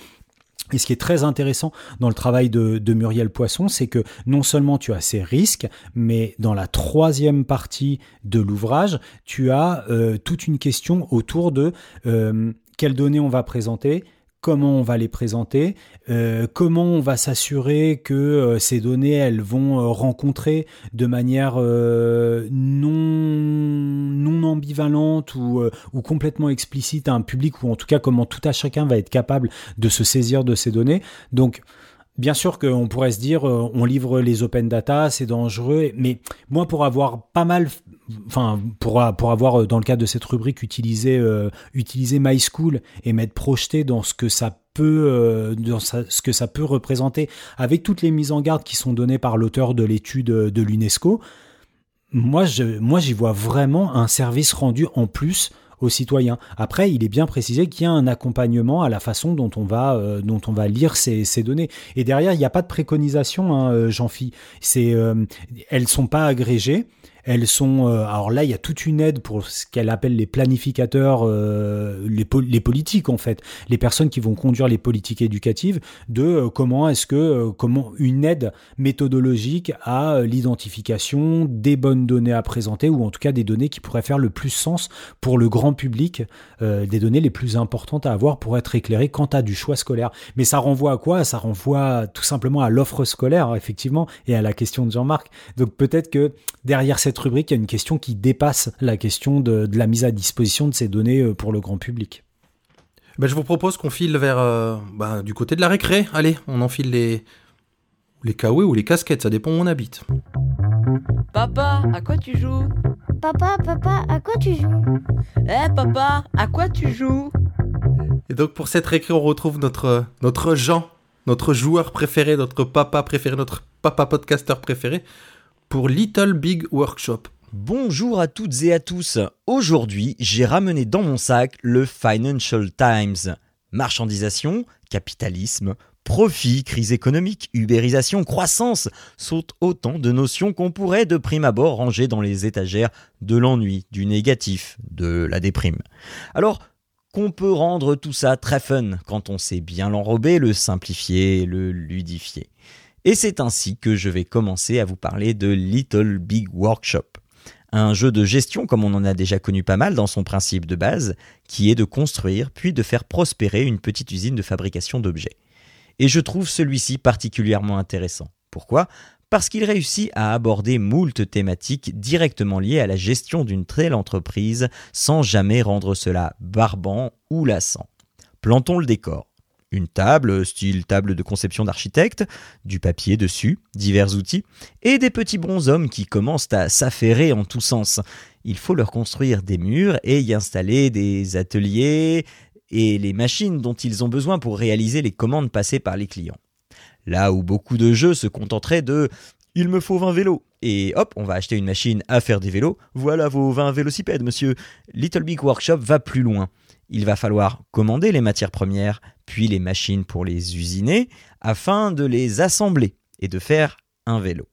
Et ce qui est très intéressant dans le travail de, Muriel Poisson, c'est que non seulement tu as ces risques, mais dans la troisième partie de l'ouvrage, tu as euh, toute une question autour de euh, quelles données on va présenter, comment on va les présenter, euh, comment on va s'assurer que euh, ces données elles vont euh, rencontrer de manière non non ambivalente ou, ou complètement explicite un public ou en tout cas comment tout à chacun va être capable de se saisir de ces données. Donc Bien sûr qu'on pourrait se dire, on livre les open data, c'est dangereux, mais moi, pour avoir pas mal, enfin, pour, pour avoir, euh, dans le cadre de cette rubrique, utilisé, euh, School et m'être projeté dans ce que ça peut, euh, dans ce que ça peut représenter, avec toutes les mises en garde qui sont données par l'auteur de l'étude euh, de l'UNESCO, moi, moi, j'y vois vraiment un service rendu en plus aux citoyens. Après, il est bien précisé qu'il y a un accompagnement à la façon dont on va, dont on va lire ces, ces données. Et derrière, il n'y a pas de préconisation, hein, euh, Jean-Phi. C'est, elles sont pas agrégées. Elles sont. euh, alors là, il y a toute une aide pour ce qu'elle appelle les planificateurs, euh, les, pol- les politiques en fait, les personnes qui vont conduire les politiques éducatives, de euh, comment est-ce que comment une aide méthodologique à l'identification des bonnes données à présenter ou en tout cas des données qui pourraient faire le plus sens pour le grand public, des données les plus importantes à avoir pour être éclairé quant à du choix scolaire. Mais ça renvoie à quoi? Ça renvoie tout simplement à l'offre scolaire effectivement et à la question de Jean-Marc. Donc peut-être que derrière cette rubrique, il y a une question qui dépasse la question de, de la mise à disposition de ces données euh, pour le grand public. Ben, je vous propose qu'on file vers euh, bah, du côté de la récré. Allez, on enfile les les kawaii ou les casquettes, ça dépend où on habite. Papa, à quoi tu joues? Papa, papa, à quoi tu joues? Eh papa, à quoi tu joues? Et donc pour cette récré, on retrouve notre notre Jean, notre joueur préféré, notre papa préféré, notre papa podcasteur préféré pour Little Big Workshop. Bonjour à toutes et à tous. Aujourd'hui, j'ai ramené dans mon sac le Financial Times. Marchandisation, capitalisme, profit, crise économique, ubérisation, croissance sont autant de notions qu'on pourrait de prime abord ranger dans les étagères de l'ennui, du négatif, de la déprime. Alors, qu'on peut rendre tout ça très fun quand on sait bien l'enrober, le simplifier, le ludifier. Et c'est ainsi que je vais commencer à vous parler de Little Big Workshop. Un jeu de gestion comme on en a déjà connu pas mal dans son principe de base, qui est de construire puis de faire prospérer une petite usine de fabrication d'objets. Et je trouve celui-ci particulièrement intéressant. Pourquoi? Parce qu'il réussit à aborder moult thématiques directement liées à la gestion d'une telle entreprise sans jamais rendre cela barbant ou lassant. Plantons le décor. Une table, style table de conception d'architecte, du papier dessus, divers outils, et des petits bonshommes qui commencent à s'affairer en tous sens. Il faut leur construire des murs et y installer des ateliers et les machines dont ils ont besoin pour réaliser les commandes passées par les clients. Là où beaucoup de jeux se contenteraient de il me faut 20 vélos. Et hop, on va acheter une machine à faire des vélos. Voilà vos 20 vélocipèdes, monsieur. Little Big Workshop va plus loin. Il va falloir commander les matières premières, puis les machines pour les usiner, afin de les assembler et de faire un vélo.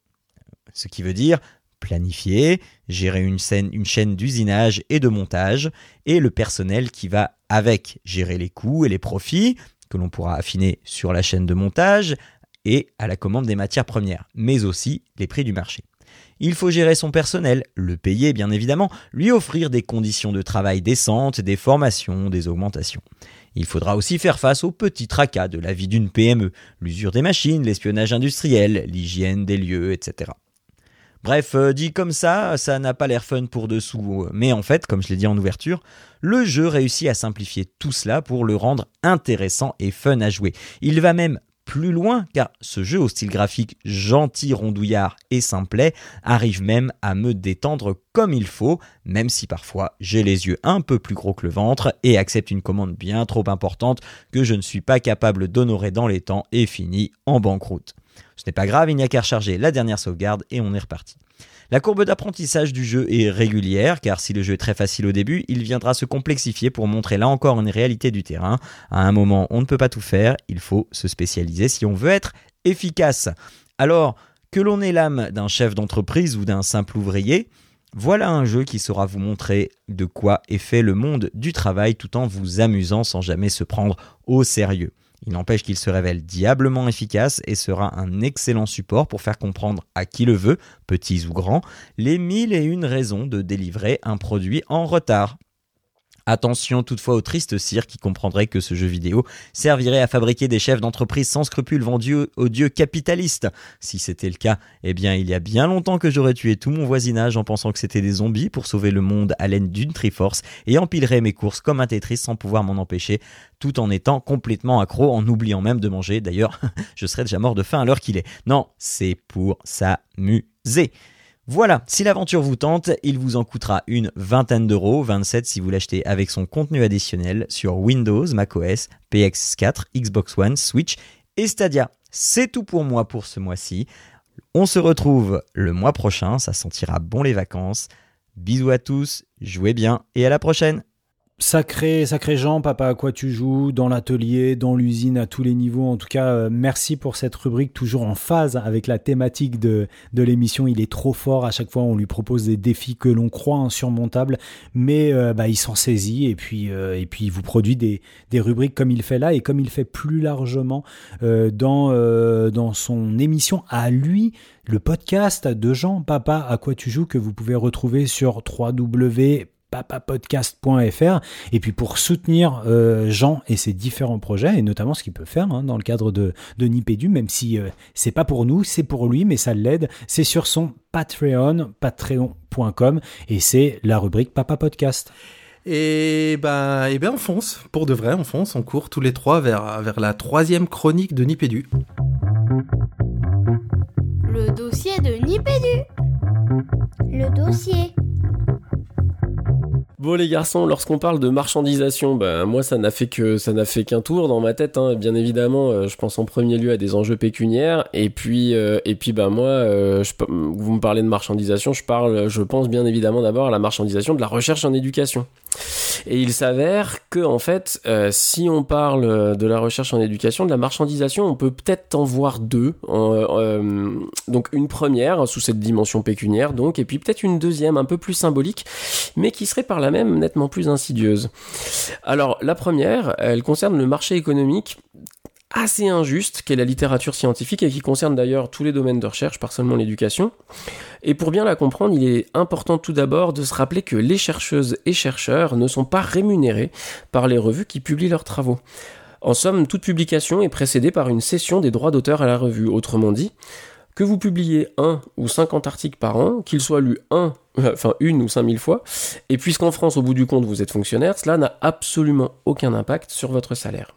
Ce qui veut dire planifier, gérer une, chaîne d'usinage et de montage, et le personnel qui va avec, gérer les coûts et les profits, que l'on pourra affiner sur la chaîne de montage et à la commande des matières premières, mais aussi les prix du marché. Il faut gérer son personnel, le payer bien évidemment, lui offrir des conditions de travail décentes, des formations, des augmentations. Il faudra aussi faire face aux petits tracas de la vie d'une PME, l'usure des machines, l'espionnage industriel, l'hygiène des lieux, etc. Bref, euh, dit comme ça, ça n'a pas l'air fun pour dessous, mais en fait, comme je l'ai dit en ouverture, le jeu réussit à simplifier tout cela pour le rendre intéressant et fun à jouer. Il va même plus loin car ce jeu au style graphique gentil, rondouillard et simplet arrive même à me détendre comme il faut, même si parfois j'ai les yeux un peu plus gros que le ventre et accepte une commande bien trop importante que je ne suis pas capable d'honorer dans les temps et finit en banqueroute. Ce n'est pas grave, il n'y a qu'à recharger la dernière sauvegarde et on est reparti. La courbe d'apprentissage du jeu est régulière, car si le jeu est très facile au début, il viendra se complexifier pour montrer là encore une réalité du terrain. À un moment, on ne peut pas tout faire, il faut se spécialiser si on veut être efficace. Alors, que l'on ait l'âme d'un chef d'entreprise ou d'un simple ouvrier, voilà un jeu qui saura vous montrer de quoi est fait le monde du travail tout en vous amusant sans jamais se prendre au sérieux. Il n'empêche qu'il se révèle diablement efficace et sera un excellent support pour faire comprendre à qui le veut, petits ou grands, les mille et une raisons de délivrer un produit en retard. Attention toutefois au triste cire qui comprendrait que ce jeu vidéo servirait à fabriquer des chefs d'entreprise sans scrupules vendus aux dieux capitalistes. Si c'était le cas, eh bien il y a bien longtemps que j'aurais tué tout mon voisinage en pensant que c'était des zombies pour sauver le monde à l'aide d'une Triforce et empilerais mes courses comme un Tetris sans pouvoir m'en empêcher, tout en étant complètement accro, en oubliant même de manger. D'ailleurs, je serais déjà mort de faim à l'heure qu'il est. Non, c'est pour s'amuser. Voilà, si l'aventure vous tente, il vous en coûtera une vingtaine d'euros, 27 si vous l'achetez avec son contenu additionnel sur Windows, macOS, PX4, Xbox One, Switch et Stadia. C'est tout pour moi pour ce mois-ci. On se retrouve le mois prochain, ça sentira bon les vacances. Bisous à tous, jouez bien et à la prochaine Sacré, sacré Jean, papa, à quoi tu joues, dans l'atelier, dans l'usine, à tous les niveaux. En tout cas, euh, merci pour cette rubrique, toujours en phase avec la thématique de, de l'émission. Il est trop fort. À chaque fois, on lui propose des défis que l'on croit insurmontables, mais euh, bah, il s'en saisit et puis, euh, et puis il vous produit des, des rubriques comme il fait là et comme il fait plus largement dans, dans son émission à lui, le podcast de Jean, papa, à quoi tu joues, que vous pouvez retrouver sur 3W papapodcast.fr et puis pour soutenir euh, Jean et ses différents projets et notamment ce qu'il peut faire hein, dans le cadre de, de Nipédu même si euh, c'est pas pour nous c'est pour lui mais ça l'aide c'est sur son Patreon patreon.com et c'est la rubrique Papa Podcast et ben, et ben on fonce, pour de vrai, on fonce, on court tous les trois vers, vers la troisième chronique de Nipédu. Le dossier de Nipédu. Le dossier. Bon les garçons, lorsqu'on parle de marchandisation, ben moi ça n'a fait que ça n'a fait qu'un tour dans ma tête. Hein. Bien évidemment, euh, je pense en premier lieu à des enjeux pécuniaires. Et puis euh, et puis ben moi, euh, vous me parlez de marchandisation, je parle, je pense bien évidemment d'abord à la marchandisation de la recherche en éducation. Et il s'avère que en fait, si on parle de la recherche en éducation, de la marchandisation, on peut peut-être en voir deux. Donc une première sous cette dimension pécuniaire, donc, et puis peut-être une deuxième un peu plus symbolique, mais qui serait par là même nettement plus insidieuse. Alors la première, elle concerne le marché économique assez injuste qu'est la littérature scientifique et qui concerne d'ailleurs tous les domaines de recherche, pas seulement l'éducation. Et pour bien la comprendre, il est important tout d'abord de se rappeler que les chercheuses et chercheurs ne sont pas rémunérés par les revues qui publient leurs travaux. En somme, toute publication est précédée par une cession des droits d'auteur à la revue. Autrement dit, que vous publiez un ou 50 articles par an, qu'ils soient lus un, enfin une ou 5000 fois, et puisqu'en France, au bout du compte, vous êtes fonctionnaire, cela n'a absolument aucun impact sur votre salaire.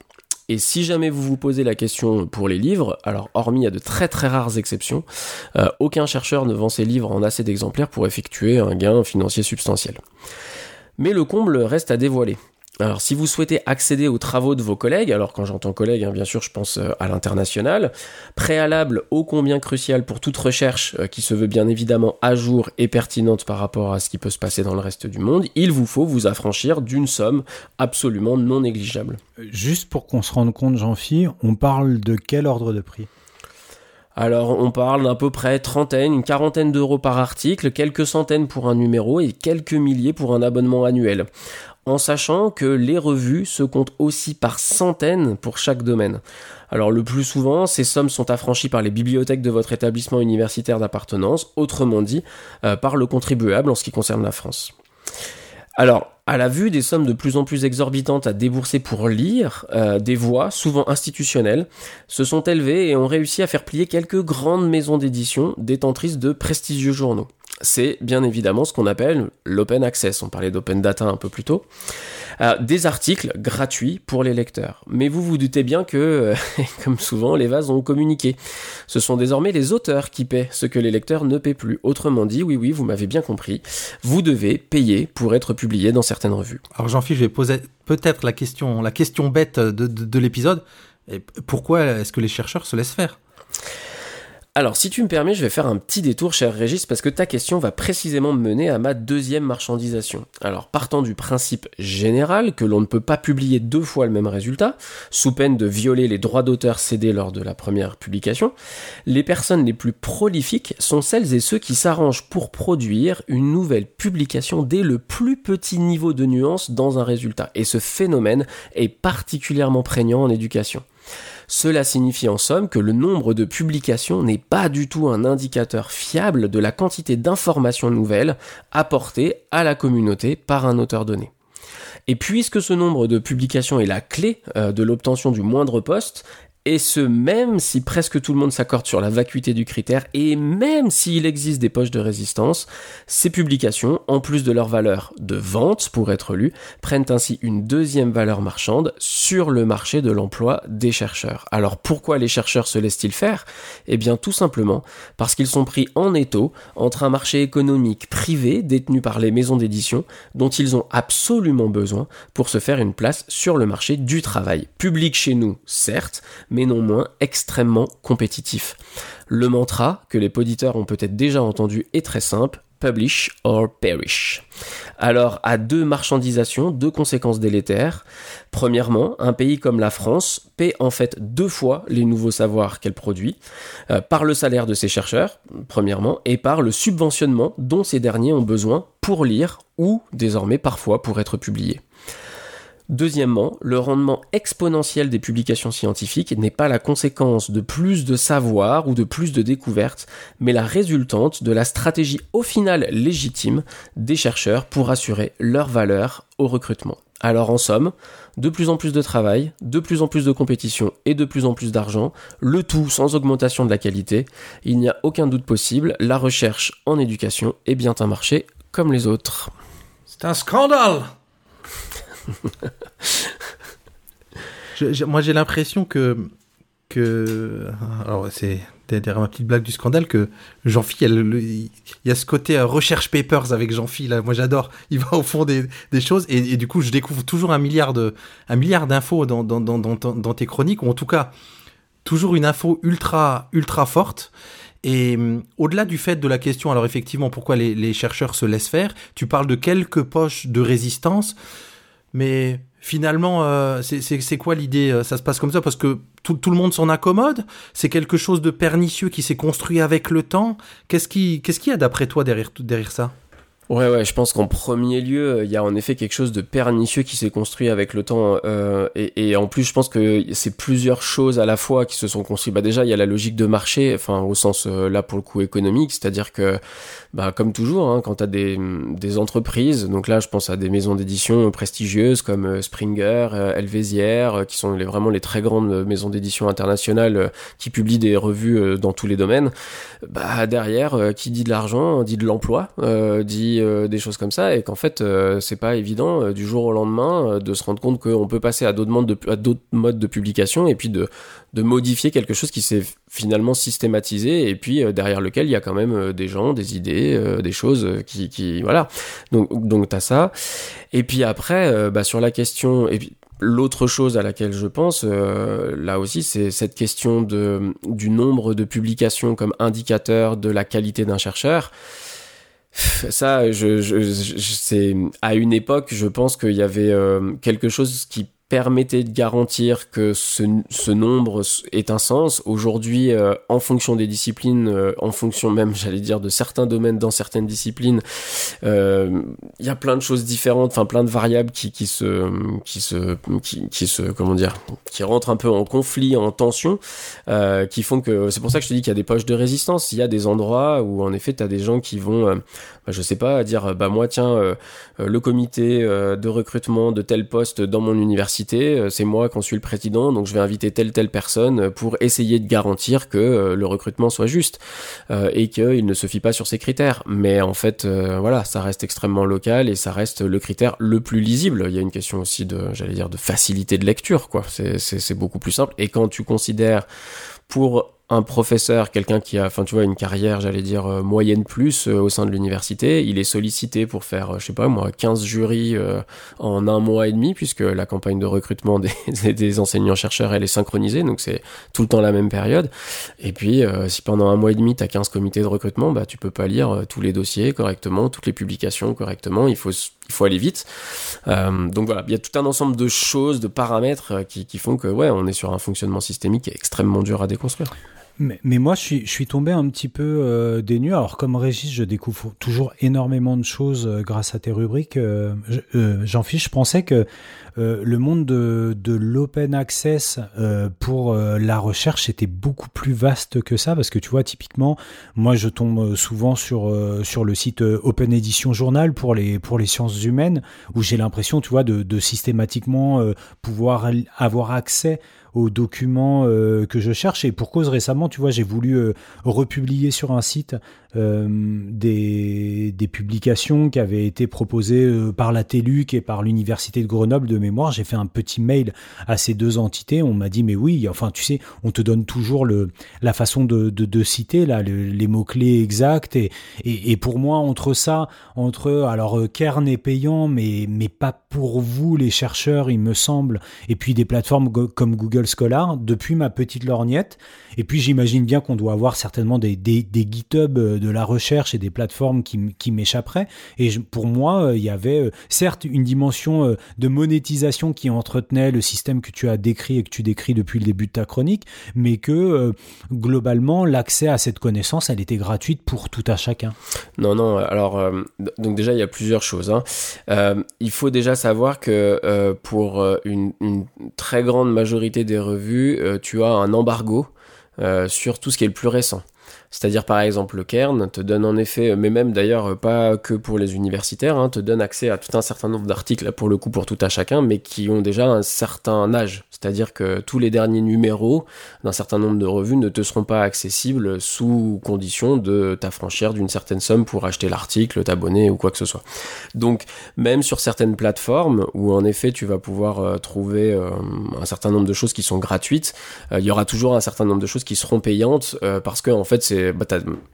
Et si jamais vous vous posez la question pour les livres, alors hormis à de très très rares exceptions, euh, aucun chercheur ne vend ses livres en assez d'exemplaires pour effectuer un gain financier substantiel. Mais le comble reste à dévoiler. Alors, si vous souhaitez accéder aux travaux de vos collègues, alors quand j'entends collègues, hein, bien sûr, je pense euh, à l'international, préalable ô combien crucial pour toute recherche euh, qui se veut bien évidemment à jour et pertinente par rapport à ce qui peut se passer dans le reste du monde, il vous faut vous affranchir d'une somme absolument non négligeable. Juste pour qu'on se rende compte, Jean-Phi, on parle de quel ordre de prix? Alors on parle d'à peu près trentaine, une quarantaine d'euros par article, quelques centaines pour un numéro et quelques milliers pour un abonnement annuel. En sachant que les revues se comptent aussi par centaines pour chaque domaine. Alors le plus souvent, ces sommes sont affranchies par les bibliothèques de votre établissement universitaire d'appartenance, autrement dit, euh, par le contribuable en ce qui concerne la France. Alors, à la vue des sommes de plus en plus exorbitantes à débourser pour lire, euh, des voix, souvent institutionnelles, se sont élevées et ont réussi à faire plier quelques grandes maisons d'édition détentrices de prestigieux journaux. C'est bien évidemment ce qu'on appelle l'open access, on parlait d'open data un peu plus tôt. Euh, des articles gratuits pour les lecteurs. Mais vous vous doutez bien que, euh, comme souvent, les vases ont communiqué. Ce sont désormais les auteurs qui paient ce que les lecteurs ne paient plus. Autrement dit, oui, oui, vous m'avez bien compris, vous devez payer pour être publié dans certaines revues. Alors Jean-Philippe, je vais poser peut-être la question, la question bête de, de, de l'épisode. Pourquoi est-ce que les chercheurs se laissent faire? Alors, si tu me permets, je vais faire un petit détour, cher Régis, parce que ta question va précisément me mener à ma deuxième marchandisation. Alors, partant du principe général que l'on ne peut pas publier deux fois le même résultat, sous peine de violer les droits d'auteur cédés lors de la première publication, les personnes les plus prolifiques sont celles et ceux qui s'arrangent pour produire une nouvelle publication dès le plus petit niveau de nuance dans un résultat. Et ce phénomène est particulièrement prégnant en éducation. Cela signifie en somme que le nombre de publications n'est pas du tout un indicateur fiable de la quantité d'informations nouvelles apportées à la communauté par un auteur donné. Et puisque ce nombre de publications est la clé euh, de l'obtention du moindre poste, et ce même si presque tout le monde s'accorde sur la vacuité du critère, et même s'il existe des poches de résistance, ces publications, en plus de leur valeur de vente pour être lues, prennent ainsi une deuxième valeur marchande sur le marché de l'emploi des chercheurs. Alors pourquoi les chercheurs se laissent-ils faire? Eh bien tout simplement parce qu'ils sont pris en étau entre un marché économique privé détenu par les maisons d'édition dont ils ont absolument besoin pour se faire une place sur le marché du travail. Public chez nous, certes, mais non moins extrêmement compétitif. Le mantra, que les poditeurs ont peut-être déjà entendu, est très simple, publish or perish. Alors, à deux marchandisations, deux conséquences délétères. Premièrement, un pays comme la France paie en fait deux fois les nouveaux savoirs qu'elle produit, euh, par le salaire de ses chercheurs, premièrement, et par le subventionnement dont ces derniers ont besoin pour lire ou désormais parfois pour être publiés. Deuxièmement, le rendement exponentiel des publications scientifiques n'est pas la conséquence de plus de savoir ou de plus de découvertes, mais la résultante de la stratégie au final légitime des chercheurs pour assurer leur valeur au recrutement. Alors en somme, de plus en plus de travail, de plus en plus de compétition et de plus en plus d'argent, le tout sans augmentation de la qualité, il n'y a aucun doute possible, la recherche en éducation est bien un marché comme les autres. C'est un scandale moi, j'ai l'impression que. Alors, c'est derrière ma petite blague du scandale que Jean-Phi, il y a ce côté euh, recherche papers avec Jean-Phi, là, moi j'adore, il va au fond des, choses, et, du coup je découvre toujours un milliard de un milliard d'infos dans, dans, dans, dans, tes chroniques, ou en tout cas toujours une info ultra, ultra forte, et hum, au-delà du fait de la question, alors effectivement, pourquoi les chercheurs se laissent faire, tu parles de quelques poches de résistance, mais finalement, euh, c'est quoi l'idée euh, Ça se passe comme ça? Parce que tout, le monde s'en accommode? C'est quelque chose de pernicieux qui s'est construit avec le temps? Qu'est-ce qu'il y a d'après toi derrière ça? Ouais, ouais, je pense qu'en premier lieu, il y a en effet quelque chose de pernicieux qui s'est construit avec le temps. Euh, et, et, en plus, je pense que c'est plusieurs choses à la fois qui se sont construites. Bah déjà, il y a la logique de marché, enfin au sens euh, là pour le coup économique, c'est-à-dire que, bah comme toujours, hein, quand tu as des, des entreprises, donc là je pense à des maisons d'édition prestigieuses comme euh, Springer, euh, Elvézière, qui sont les, vraiment les très grandes maisons d'édition internationales qui publient des revues dans tous les domaines. Bah derrière, qui dit de l'argent, dit de l'emploi, dit euh, des choses comme ça et qu'en fait euh, c'est pas évident euh, du jour au lendemain de se rendre compte qu'on peut passer à d'autres modes de, publication et puis de, modifier quelque chose qui s'est finalement systématisé et puis derrière lequel il y a quand même des gens, des idées, des choses qui, qui voilà. Donc donc t'as ça. Et puis après bah, sur la question et puis L'autre chose à laquelle je pense, là aussi, c'est cette question de, du nombre de publications comme indicateur de la qualité d'un chercheur. Ça, je, je, c'est à une époque, je pense qu'il y avait euh, quelque chose qui permettait de garantir que ce, ce nombre ait un sens. Aujourd'hui, euh, en fonction des disciplines, euh, en fonction même, j'allais dire, de certains domaines dans certaines disciplines, euh, il y a plein de choses différentes, enfin plein de variables qui, qui se, qui se, qui, qui, se, comment dire, qui rentrent un peu en conflit, en tension, qui font que c'est pour ça que je te dis qu'il y a des poches de résistance. Il y a des endroits où en effet, tu as des gens qui vont, bah, je sais pas, dire, bah moi tiens, le comité de recrutement de tel poste dans mon université euh, c'est moi qui suis le président, donc je vais inviter telle telle personne pour essayer de garantir que euh, le recrutement soit juste euh, et qu'il ne se fie pas sur ces critères. Mais en fait, voilà, ça reste extrêmement local et ça reste le critère le plus lisible. Il y a une question aussi de, j'allais dire, de facilité de lecture, quoi. C'est beaucoup plus simple. Et quand tu considères pour un professeur, quelqu'un qui a, enfin tu vois, une carrière, j'allais dire euh, moyenne plus euh, au sein de l'université, il est sollicité pour faire, euh, je sais pas moi, 15 jurys en un mois et demi, puisque la campagne de recrutement des, enseignants-chercheurs, elle est synchronisée, donc c'est tout le temps la même période. Et puis, si pendant un mois et demi, tu as 15 comités de recrutement, bah tu peux pas lire tous les dossiers correctement, toutes les publications correctement, il faut il faut aller vite. donc voilà, il y a tout un ensemble de choses, de paramètres qui, font que ouais, on est sur un fonctionnement systémique extrêmement dur à déconstruire. Mais, moi, je suis, je suis tombé un petit peu euh, dénu. Alors, comme Régis, je découvre toujours énormément de choses euh, grâce à tes rubriques. Euh, J'en fiche, je pensais que le monde de, l'open access pour la recherche était beaucoup plus vaste que ça. Parce que tu vois, typiquement, moi, je tombe souvent sur, sur le site Open Edition Journal pour les, pour les sciences humaines, où j'ai l'impression, tu vois, de, systématiquement pouvoir avoir accès aux documents euh, que je cherche. Et pour cause récemment, tu vois, j'ai voulu euh, republier sur un site euh, des, des, publications qui avaient été proposées euh, par la TELUC et par l'Université de Grenoble de mémoire. J'ai fait un petit mail à ces deux entités. On m'a dit, mais oui, enfin, tu sais, on te donne toujours le, la façon de, de, citer, là, les mots-clés exacts. Et, et, pour moi, entre ça, entre, alors, euh, Kern est payant, mais, mais pas pour vous, les chercheurs, il me semble, et puis des plateformes comme Google Scholar, depuis ma petite lorgnette. Et puis, j'imagine bien qu'on doit avoir certainement des, des, des GitHub de la recherche et des plateformes qui, qui m'échapperaient. Et pour moi, euh, il y avait euh, certes une dimension euh, de monétisation qui entretenait le système que tu as décrit et que tu décris depuis le début de ta chronique, mais que globalement, l'accès à cette connaissance, elle était gratuite pour tout à chacun. Non, non. Alors, donc déjà, il y a plusieurs choses. Hein. il faut déjà savoir que pour une, une, très grande majorité des revues, tu as un embargo sur tout ce qui est le plus récent. C'est-à-dire par exemple le Kern te donne en effet, mais même d'ailleurs pas que pour les universitaires, hein, te donne accès à tout un certain nombre d'articles, pour le coup pour tout à chacun, mais qui ont déjà un certain âge. C'est-à-dire que tous les derniers numéros d'un certain nombre de revues ne te seront pas accessibles sous condition de t'affranchir d'une certaine somme pour acheter l'article, t'abonner ou quoi que ce soit. Donc même sur certaines plateformes où en effet tu vas pouvoir euh, trouver euh, un certain nombre de choses qui sont gratuites, euh, il y aura toujours un certain nombre de choses qui seront payantes parce que en fait c'est bah,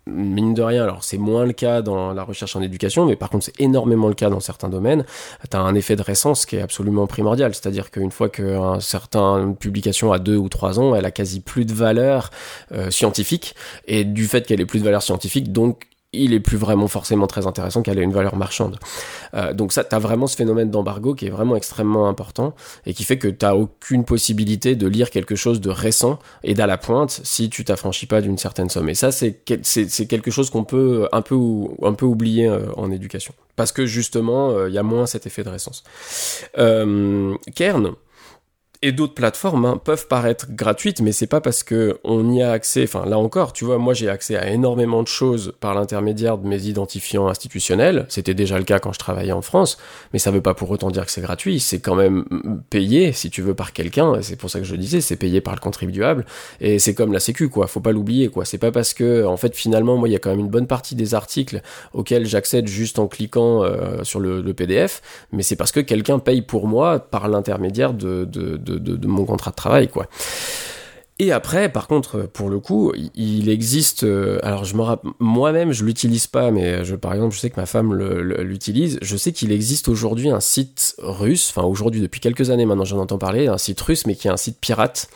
mine de rien. Alors c'est moins le cas dans la recherche en éducation, mais par contre c'est énormément le cas dans certains domaines. Tu as un effet de récence qui est absolument primordial, c'est-à-dire qu'une fois qu'un certain une publication à deux ou trois ans, elle a quasi plus de valeur euh, scientifique, et du fait qu'elle ait plus de valeur scientifique, donc il est plus vraiment forcément très intéressant qu'elle ait une valeur marchande. Euh, donc ça, tu as vraiment ce phénomène d'embargo qui est vraiment extrêmement important et qui fait que tu aucune possibilité de lire quelque chose de récent et d'à la pointe si tu t'affranchis pas d'une certaine somme. Et ça, c'est quelque chose qu'on peut un peu, un peu oublier euh, en éducation. Parce que justement, il y a moins cet effet de récence. Kern, et d'autres plateformes hein, peuvent paraître gratuites, mais c'est pas parce que on y a accès. Enfin, là encore, tu vois, moi j'ai accès à énormément de choses par l'intermédiaire de mes identifiants institutionnels. C'était déjà le cas quand je travaillais en France, mais ça veut pas pour autant dire que c'est gratuit. C'est quand même payé, si tu veux, par quelqu'un. C'est pour ça que je disais, c'est payé par le contribuable. Et c'est comme la Sécu, quoi. Faut pas l'oublier, quoi. C'est pas parce que, en fait, finalement, moi, il y a quand même une bonne partie des articles auxquels j'accède juste en cliquant euh, sur le, PDF, mais c'est parce que quelqu'un paye pour moi par l'intermédiaire de, mon contrat de travail, quoi. Et après, par contre, pour le coup, il existe. euh, alors, je me moi-même, je l'utilise pas, mais je, par exemple, je sais que ma femme l'utilise. Je sais qu'il existe aujourd'hui un site russe, enfin aujourd'hui depuis quelques années maintenant, j'en entends parler, un site russe, mais qui est un site pirate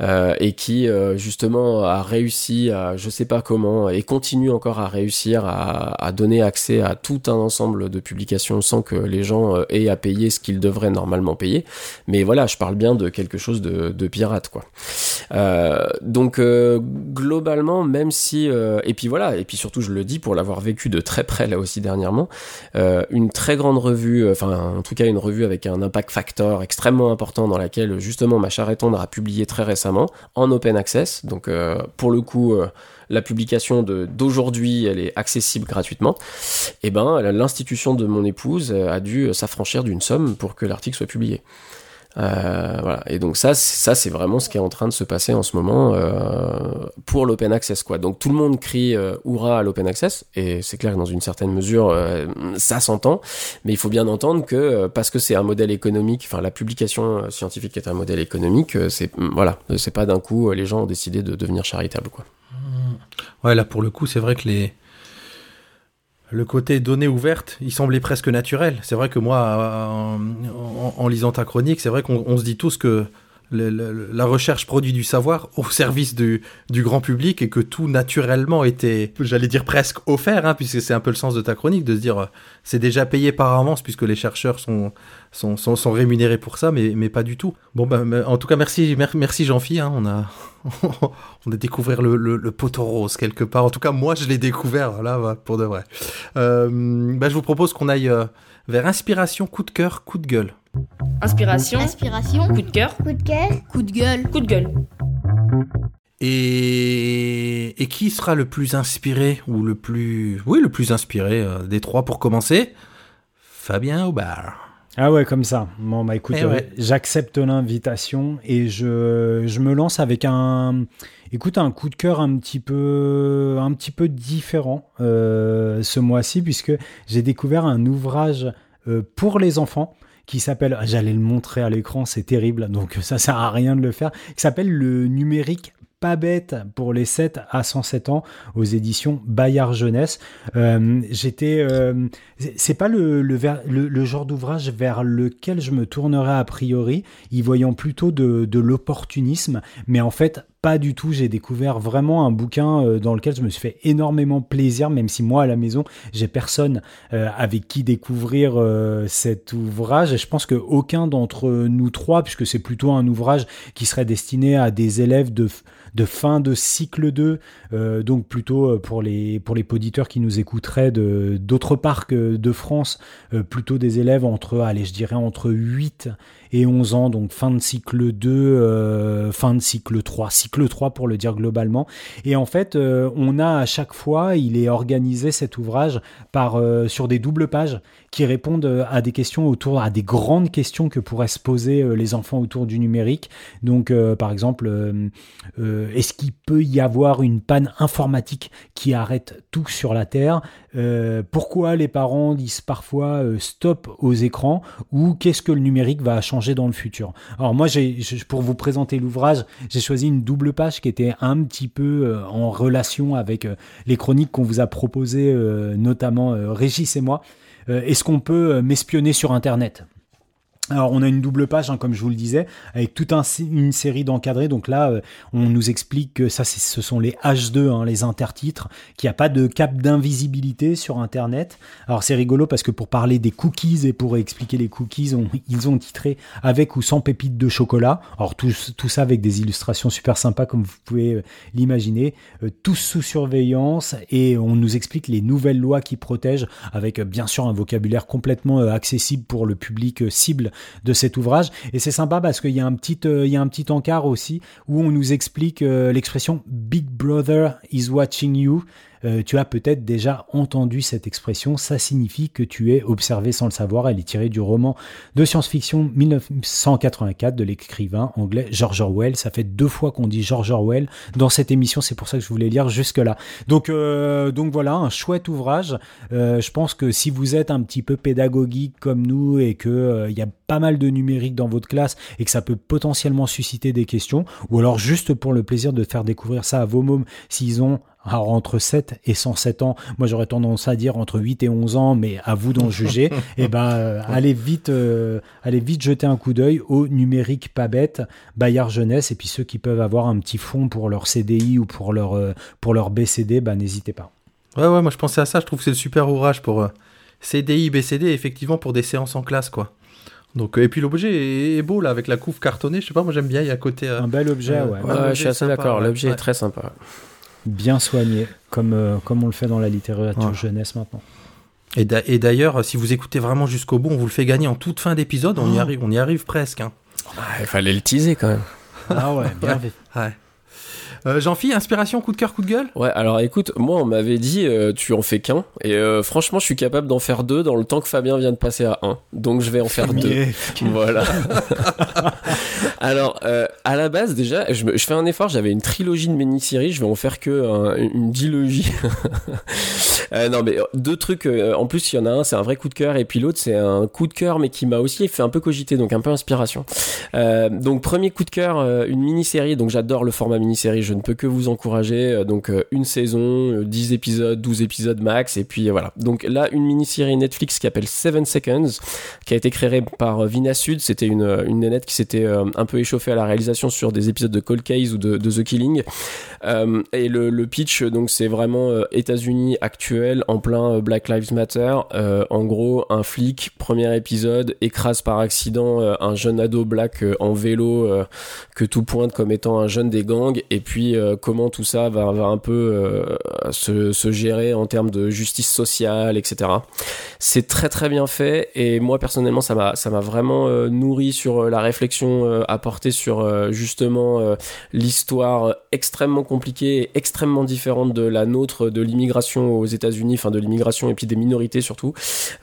euh, et qui euh, justement a réussi à, je sais pas comment, et continue encore à réussir à, à donner accès à tout un ensemble de publications sans que les gens euh, aient à payer ce qu'ils devraient normalement payer. Mais voilà, je parle bien de quelque chose de, de pirate, quoi. Euh, donc euh, globalement, même si euh, et puis voilà, et puis surtout je le dis pour l'avoir vécu de très près là aussi dernièrement, euh, une très grande revue, euh, enfin en tout cas une revue avec un impact factor extrêmement important dans laquelle justement ma charrette tendre a publié très récemment en open access. Donc euh, pour le coup. euh, la publication d'aujourd'hui, elle est accessible gratuitement. Et ben, l'institution de mon épouse euh, a dû s'affranchir d'une somme pour que l'article soit publié. Euh, voilà. Et donc ça, ça c'est vraiment ce qui est en train de se passer en ce moment euh, pour l'open access, quoi. Donc tout le monde crie euh, à l'open access, et c'est clair que dans une certaine mesure, euh, ça s'entend. Mais il faut bien entendre que euh, parce que c'est un modèle économique, enfin la publication euh, scientifique est un modèle économique, c'est voilà, c'est pas d'un coup les gens ont décidé de devenir charitables, quoi. Ouais, là, pour le coup, c'est vrai que les. Le côté données ouvertes, il semblait presque naturel. C'est vrai que moi, euh, en, lisant ta chronique, c'est vrai qu'on on se dit tous que la recherche produit du savoir au service du, grand public et que tout naturellement était, j'allais dire presque offert, hein, puisque c'est un peu le sens de ta chronique, de se dire euh, c'est déjà payé par avance puisque les chercheurs sont, rémunérés pour ça, mais, pas du tout. Bon, ben, en tout cas, merci, mer- merci Jean-Phi. hein, on a, on a découvert le, le, le poteau rose quelque part. En tout cas, moi, je l'ai découvert là, pour de vrai. Euh, bah, je vous propose qu'on aille euh, vers inspiration, coup de cœur, coup de gueule. Inspiration, Inspiration. coup de cœur, Coup de cœur. coup de gueule, coup de gueule. Et, et qui sera le plus inspiré ou le plus, oui, le plus inspiré euh, des trois pour commencer? Fabien Aubard. Ah ouais, comme ça. Bon, bah écoute, Eh ouais. euh, j'accepte l'invitation et je, je me lance avec un, écoute, un coup de cœur un petit peu, un petit peu différent euh, ce mois-ci puisque j'ai découvert un ouvrage euh, pour les enfants qui s'appelle, j'allais le montrer à l'écran, c'est terrible, donc ça sert à rien de le faire, qui s'appelle le numérique pas bête pour les 7 à 107 ans aux éditions Bayard Jeunesse. Euh, J'étais, euh, c'est- pas le, le- le genre d'ouvrage vers lequel je me tournerais a priori, y voyant plutôt de, de l'opportunisme, mais en fait pas du tout. J'ai découvert vraiment un bouquin euh, dans lequel je me suis fait énormément plaisir, même si moi à la maison j'ai personne euh, avec qui découvrir euh, cet ouvrage. Et je pense que aucun d'entre nous trois, puisque c'est plutôt un ouvrage qui serait destiné à des élèves de fin de cycle 2, euh, donc plutôt pour les, pour les auditeurs qui nous écouteraient d'autres parcs de France, plutôt des élèves entre, allez, je dirais entre 8 et 11 ans, donc fin de cycle 2, euh, fin de cycle 3, cycle 3 pour le dire globalement. Et en fait, euh, on a à chaque fois, il est organisé cet ouvrage euh, sur des doubles pages qui répondent à des questions autour, à des grandes questions que pourraient se poser les enfants autour du numérique. Donc, par exemple, est-ce qu'il peut y avoir une panne informatique qui arrête tout sur la Terre? Pourquoi les parents disent parfois stop aux écrans? Ou qu'est-ce que le numérique va changer dans le futur Alors moi, j'ai, pour vous présenter l'ouvrage, j'ai choisi une double page qui était un petit peu euh, en relation avec euh, les chroniques qu'on vous a proposées, euh, notamment Régis et moi. Est-ce qu'on peut m'espionner sur Internet? Alors on a une double page, hein, comme je vous le disais, avec toute un- une série d'encadrés. Donc là, euh, on nous explique que ça, ce sont les H2, hein, les intertitres, qu'il n'y a pas de cap d'invisibilité sur Internet. Alors c'est rigolo parce que pour parler des cookies et pour expliquer les cookies, ils ont titré avec ou sans pépites de chocolat. Alors tout, ça avec des illustrations super sympas comme vous pouvez euh, l'imaginer, euh, tous sous surveillance et on nous explique les nouvelles lois qui protègent avec bien sûr un vocabulaire complètement accessible pour le public cible de cet ouvrage. Et c'est sympa parce qu'il y a un petit, euh, il y a un petit encart aussi où on nous explique euh, l'expression Big Brother is watching you. Euh, tu as peut-être déjà entendu cette expression. Ça signifie que tu es observé sans le savoir. Elle est tirée du roman de science-fiction 1984 de l'écrivain anglais George Orwell. Ça fait deux fois qu'on dit George Orwell dans cette émission. C'est pour ça que je voulais lire jusque-là. Donc, euh, donc voilà, un chouette ouvrage. Euh, je pense que si vous êtes un petit peu pédagogique comme nous et que il y a pas mal de numérique dans votre classe et que ça peut potentiellement susciter des questions, ou alors juste pour le plaisir de faire découvrir ça à vos mômes s'ils ont alors entre 7 et 107 ans, moi j'aurais tendance à dire entre 8 et 11 ans, mais à vous d'en juger. et eh ben euh, allez vite, euh, allez vite jeter un coup d'œil au numérique pas bête, Bayard Jeunesse, et puis ceux qui peuvent avoir un petit fond pour leur CDI ou pour leur euh, pour leur BCD, bah n'hésitez pas. Ouais ouais, moi je pensais à ça, je trouve que c'est le super ouvrage pour CDI, BCD, effectivement pour des séances en classe quoi. Donc, et puis l'objet est, beau là avec la couve cartonnée. Je sais pas, moi j'aime bien. Il y a côté un bel objet. ouais. ouais, je suis assez d'accord. L'objet est très sympa bien soigné, comme, euh, comme on le fait dans la littérature jeunesse maintenant. Et d'ailleurs, si vous écoutez vraiment jusqu'au bout, on vous le fait gagner en toute fin d'épisode. On, y oh. arrive, on y arrive presque. Hein. Ah, il fallait le teaser quand même. Ah ouais, bien ouais. ouais. Euh, Jean-Phi, inspiration, coup de cœur, coup de gueule? Ouais, alors écoute, moi on m'avait dit euh, tu en fais qu'un, et euh, franchement je suis capable d'en faire deux dans le temps que Fabien vient de passer à un. Donc je vais en faire deux. Voilà. alors, à la base déjà, je, fais un effort, j'avais une trilogie de mini-séries, je vais en faire que une dilogie. non mais deux trucs, en plus il y en a un, c'est un vrai coup de cœur, et puis l'autre c'est un coup de cœur mais qui m'a aussi fait un peu cogiter, donc un peu inspiration. donc premier coup de cœur, une mini-série, donc j'adore le format mini-série, je ne peux que vous encourager. Euh, donc euh, une saison, 10 euh, épisodes, 12 épisodes max, et puis voilà. Donc là, une mini-série Netflix qui s'appelle Seven Seconds, qui a été créée par Vina Sud. C'était une, une nénette qui s'était un peu échauffée à la réalisation sur des épisodes de Cold Case ou de, The Killing. et le, pitch, donc c'est vraiment États-Unis actuel en plein Black Lives Matter. en gros, un flic, premier épisode, écrase par accident un jeune ado black en vélo que tout pointe comme étant un jeune des gangs, et puis euh, comment tout ça va, un peu euh, se, gérer en termes de justice sociale, etc. C'est très très bien fait et moi personnellement ça m'a ça m'a vraiment euh, nourri sur la réflexion apportée sur justement l'histoire extrêmement compliquée extrêmement différente de la nôtre de l'immigration aux États-Unis, enfin de l'immigration et puis des minorités surtout.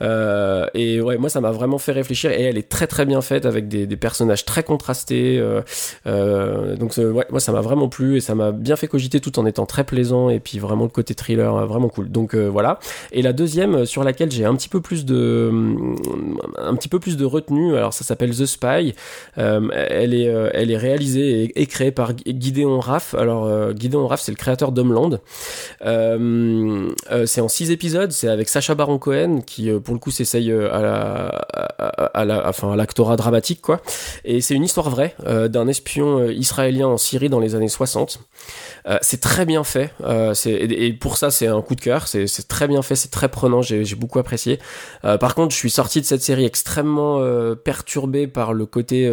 et ouais, moi ça m'a vraiment fait réfléchir et elle est très très bien faite avec des, personnages très contrastés. donc ouais, moi ça m'a vraiment plu et ça m'a bien fait cogiter tout en étant très plaisant et puis vraiment le côté thriller euh, vraiment cool. Donc euh, voilà. Et la deuxième euh, sur laquelle j'ai un petit peu plus de un petit peu plus de retenue, alors ça s'appelle The Spy. Elle est elle est réalisée et, créée par Gideon Raff. Alors Gideon Raff c'est le créateur d'Homeland. c'est en six épisodes, c'est avec Sacha Baron Cohen qui pour le coup s'essaye à la, à, la enfin à l'actorat dramatique quoi. Et c'est une histoire vraie d'un espion israélien en Syrie dans les années 60 euh, c'est très bien fait. Euh, et, pour ça, c'est un coup de cœur. C'est très bien fait, c'est très prenant. J'ai beaucoup apprécié. Euh, par contre, je suis sorti de cette série extrêmement perturbé par le côté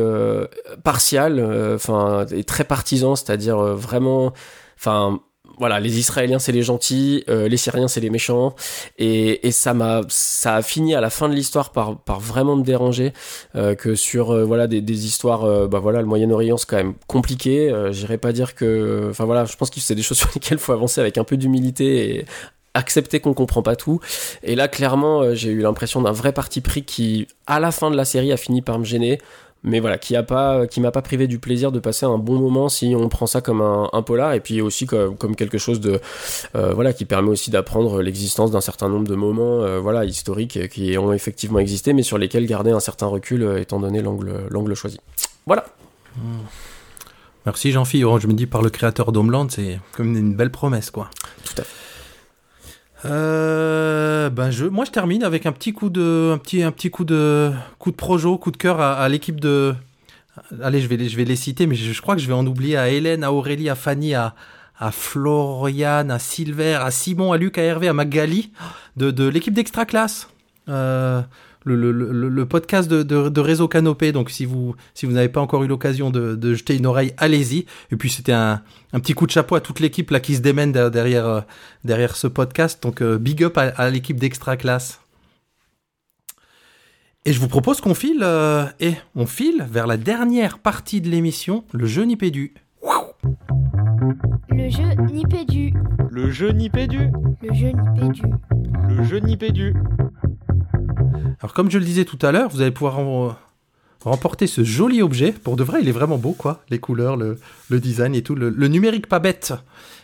partial, enfin et très partisan, c'est-à-dire vraiment, enfin voilà, les Israéliens c'est les gentils, euh, les Syriens c'est les méchants, et, et ça m'a, ça a fini à la fin de l'histoire par, par vraiment me déranger euh, que sur euh, voilà des, des histoires, bah voilà le Moyen-Orient c'est quand même compliqué. J'irais pas dire que, enfin voilà, je pense que c'est des choses sur lesquelles faut avancer avec un peu d'humilité et accepter qu'on comprend pas tout. Et là, clairement, j'ai eu l'impression d'un vrai parti pris qui, à la fin de la série, a fini par me gêner mais voilà, qui a pas, qui m'a pas privé du plaisir de passer un bon moment si on prend ça comme un, polar et puis aussi comme, comme quelque chose de, euh, voilà, qui permet aussi d'apprendre l'existence d'un certain nombre de moments, euh, voilà, historiques qui ont effectivement existé, mais sur lesquels garder un certain recul euh, étant donné l'angle, l'angle choisi. Voilà. Merci Jean-Philippe. Oh, je me dis par le créateur d'Homeland, c'est comme une belle promesse, quoi. Tout à fait. Euh, ben je, moi je termine avec un petit coup de, un petit, un petit coup de, coup de projo, coup de cœur à, l'équipe de. Allez, je vais, les, je vais les citer, mais je, crois que je vais en oublier à Hélène, à Aurélie, à Fanny, à, à Florian, à Silver, à Simon, à Luc, à Hervé, à Magali, de, de l'équipe d'Extra Classe. Euh, le, le, le, podcast de, de, Réseau Canopé. Donc si vous, si vous n'avez pas encore eu l'occasion de, de, jeter une oreille, allez-y. Et puis c'était un, un, petit coup de chapeau à toute l'équipe là qui se démène derrière, euh, derrière ce podcast. Donc euh, big up à, l'équipe d'Extra Classe. Et je vous propose qu'on file, euh, et on file vers la dernière partie de l'émission, le jeu Nipédu. Wow Le jeu Nipédu. Le jeu Nipédu. Le jeu Nipédu. Le jeu Nipédu. Alors comme je le disais tout à l'heure, vous allez pouvoir remporter ce joli objet. Pour de vrai, il est vraiment beau, quoi. Les couleurs, le, design et tout. Le, numérique pas bête.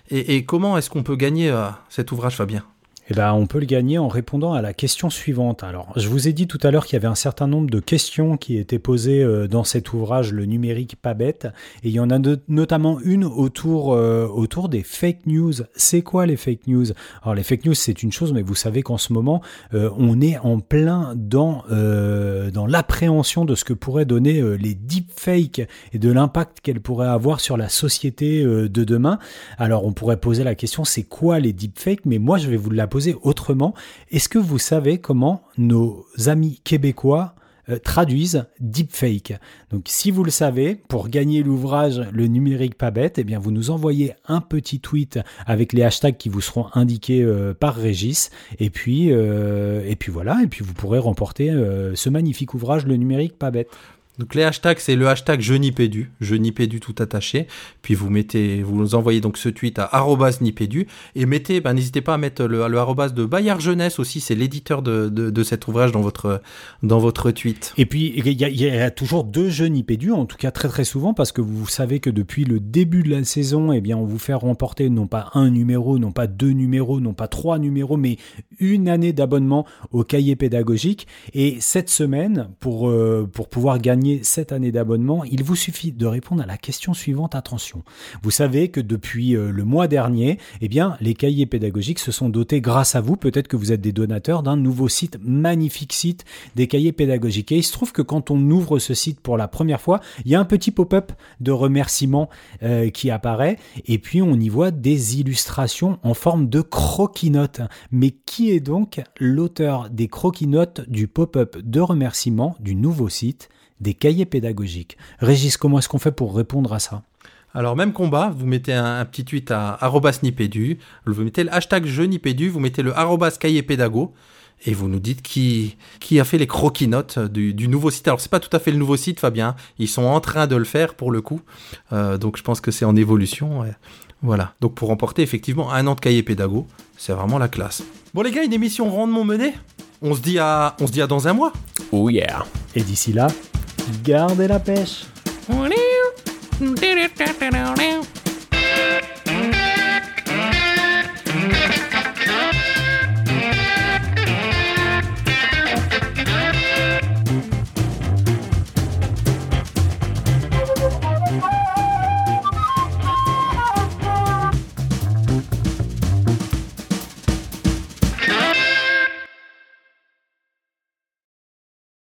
Et, et comment est-ce qu'on peut gagner euh, cet ouvrage, Fabien? Eh ben, on peut le gagner en répondant à la question suivante. Alors, je vous ai dit tout à l'heure qu'il y avait un certain nombre de questions qui étaient posées euh, dans cet ouvrage, le numérique pas bête, et il y en a notamment une autour euh, autour des fake news. C'est quoi les fake news? Alors, les fake news, c'est une chose, mais vous savez qu'en ce moment, euh, on est en plein dans dans l'appréhension de ce que pourraient donner les deepfakes et de l'impact qu'elles pourraient avoir sur la société de demain. Alors, on pourrait poser la question, c'est quoi les deepfakes? Mais moi, je vais vous la autrement. Est-ce que vous savez comment nos amis québécois euh, traduisent deepfake? Donc, si vous le savez, pour gagner l'ouvrage Le numérique pas bête, eh bien, vous nous envoyez un petit tweet avec les hashtags qui vous seront indiqués euh, par Régis. Et puis, euh, et puis voilà. Et puis, vous pourrez remporter ce magnifique ouvrage Le numérique pas bête. Donc les hashtags, c'est le hashtag je nipédu, je nipédu tout attaché. Puis vous mettez, vous envoyez donc ce tweet à arrobas et mettez, ben, n'hésitez pas à mettre le, arrobas de Bayard Jeunesse aussi, c'est l'éditeur de, de, cet ouvrage dans votre, dans votre tweet. Et puis, il y, a- il y a toujours deux jeux Nipédu, en tout cas très très souvent, parce que vous savez que depuis le début de la saison, eh bien, on vous fait remporter non pas un numéro, non pas deux numéros, non pas trois numéros, mais une année d'abonnement au cahier pédagogique. Et cette semaine, pour, euh, pour pouvoir gagner cette année d'abonnement, il vous suffit de répondre à la question suivante. Attention. Vous savez que depuis euh, le mois dernier, eh bien, les cahiers pédagogiques se sont dotés grâce à vous. Peut-être que vous êtes des donateurs d'un nouveau site, magnifique site des cahiers pédagogiques. Et il se trouve que quand on ouvre ce site pour la première fois, il y a un petit pop-up de remerciement euh, qui apparaît. Et puis, on y voit des illustrations en forme de croquis-notes. Mais qui est donc l'auteur des croquis-notes du pop-up de remerciement du nouveau site? Des cahiers pédagogiques Régis, comment est-ce qu'on fait pour répondre à ça? Alors même combat, vous mettez un, un petit tweet à arrobas nipédu, vous mettez le hashtag je nipédu, vous mettez le arrobas cahier pédago et vous nous dites qui, qui a fait les croquis notes du, du nouveau site. Alors c'est pas tout à fait le nouveau site, Fabien. Ils sont en train de le faire pour le coup. Euh, donc je pense que c'est en évolution. ouais. Voilà. Donc pour remporter effectivement un an de cahier pédago, c'est vraiment la classe. Bon les gars, une émission rondement menée? On se dit à, on se dit à dans un mois. Oh yeah. Et d'ici là, Gardez la pêche.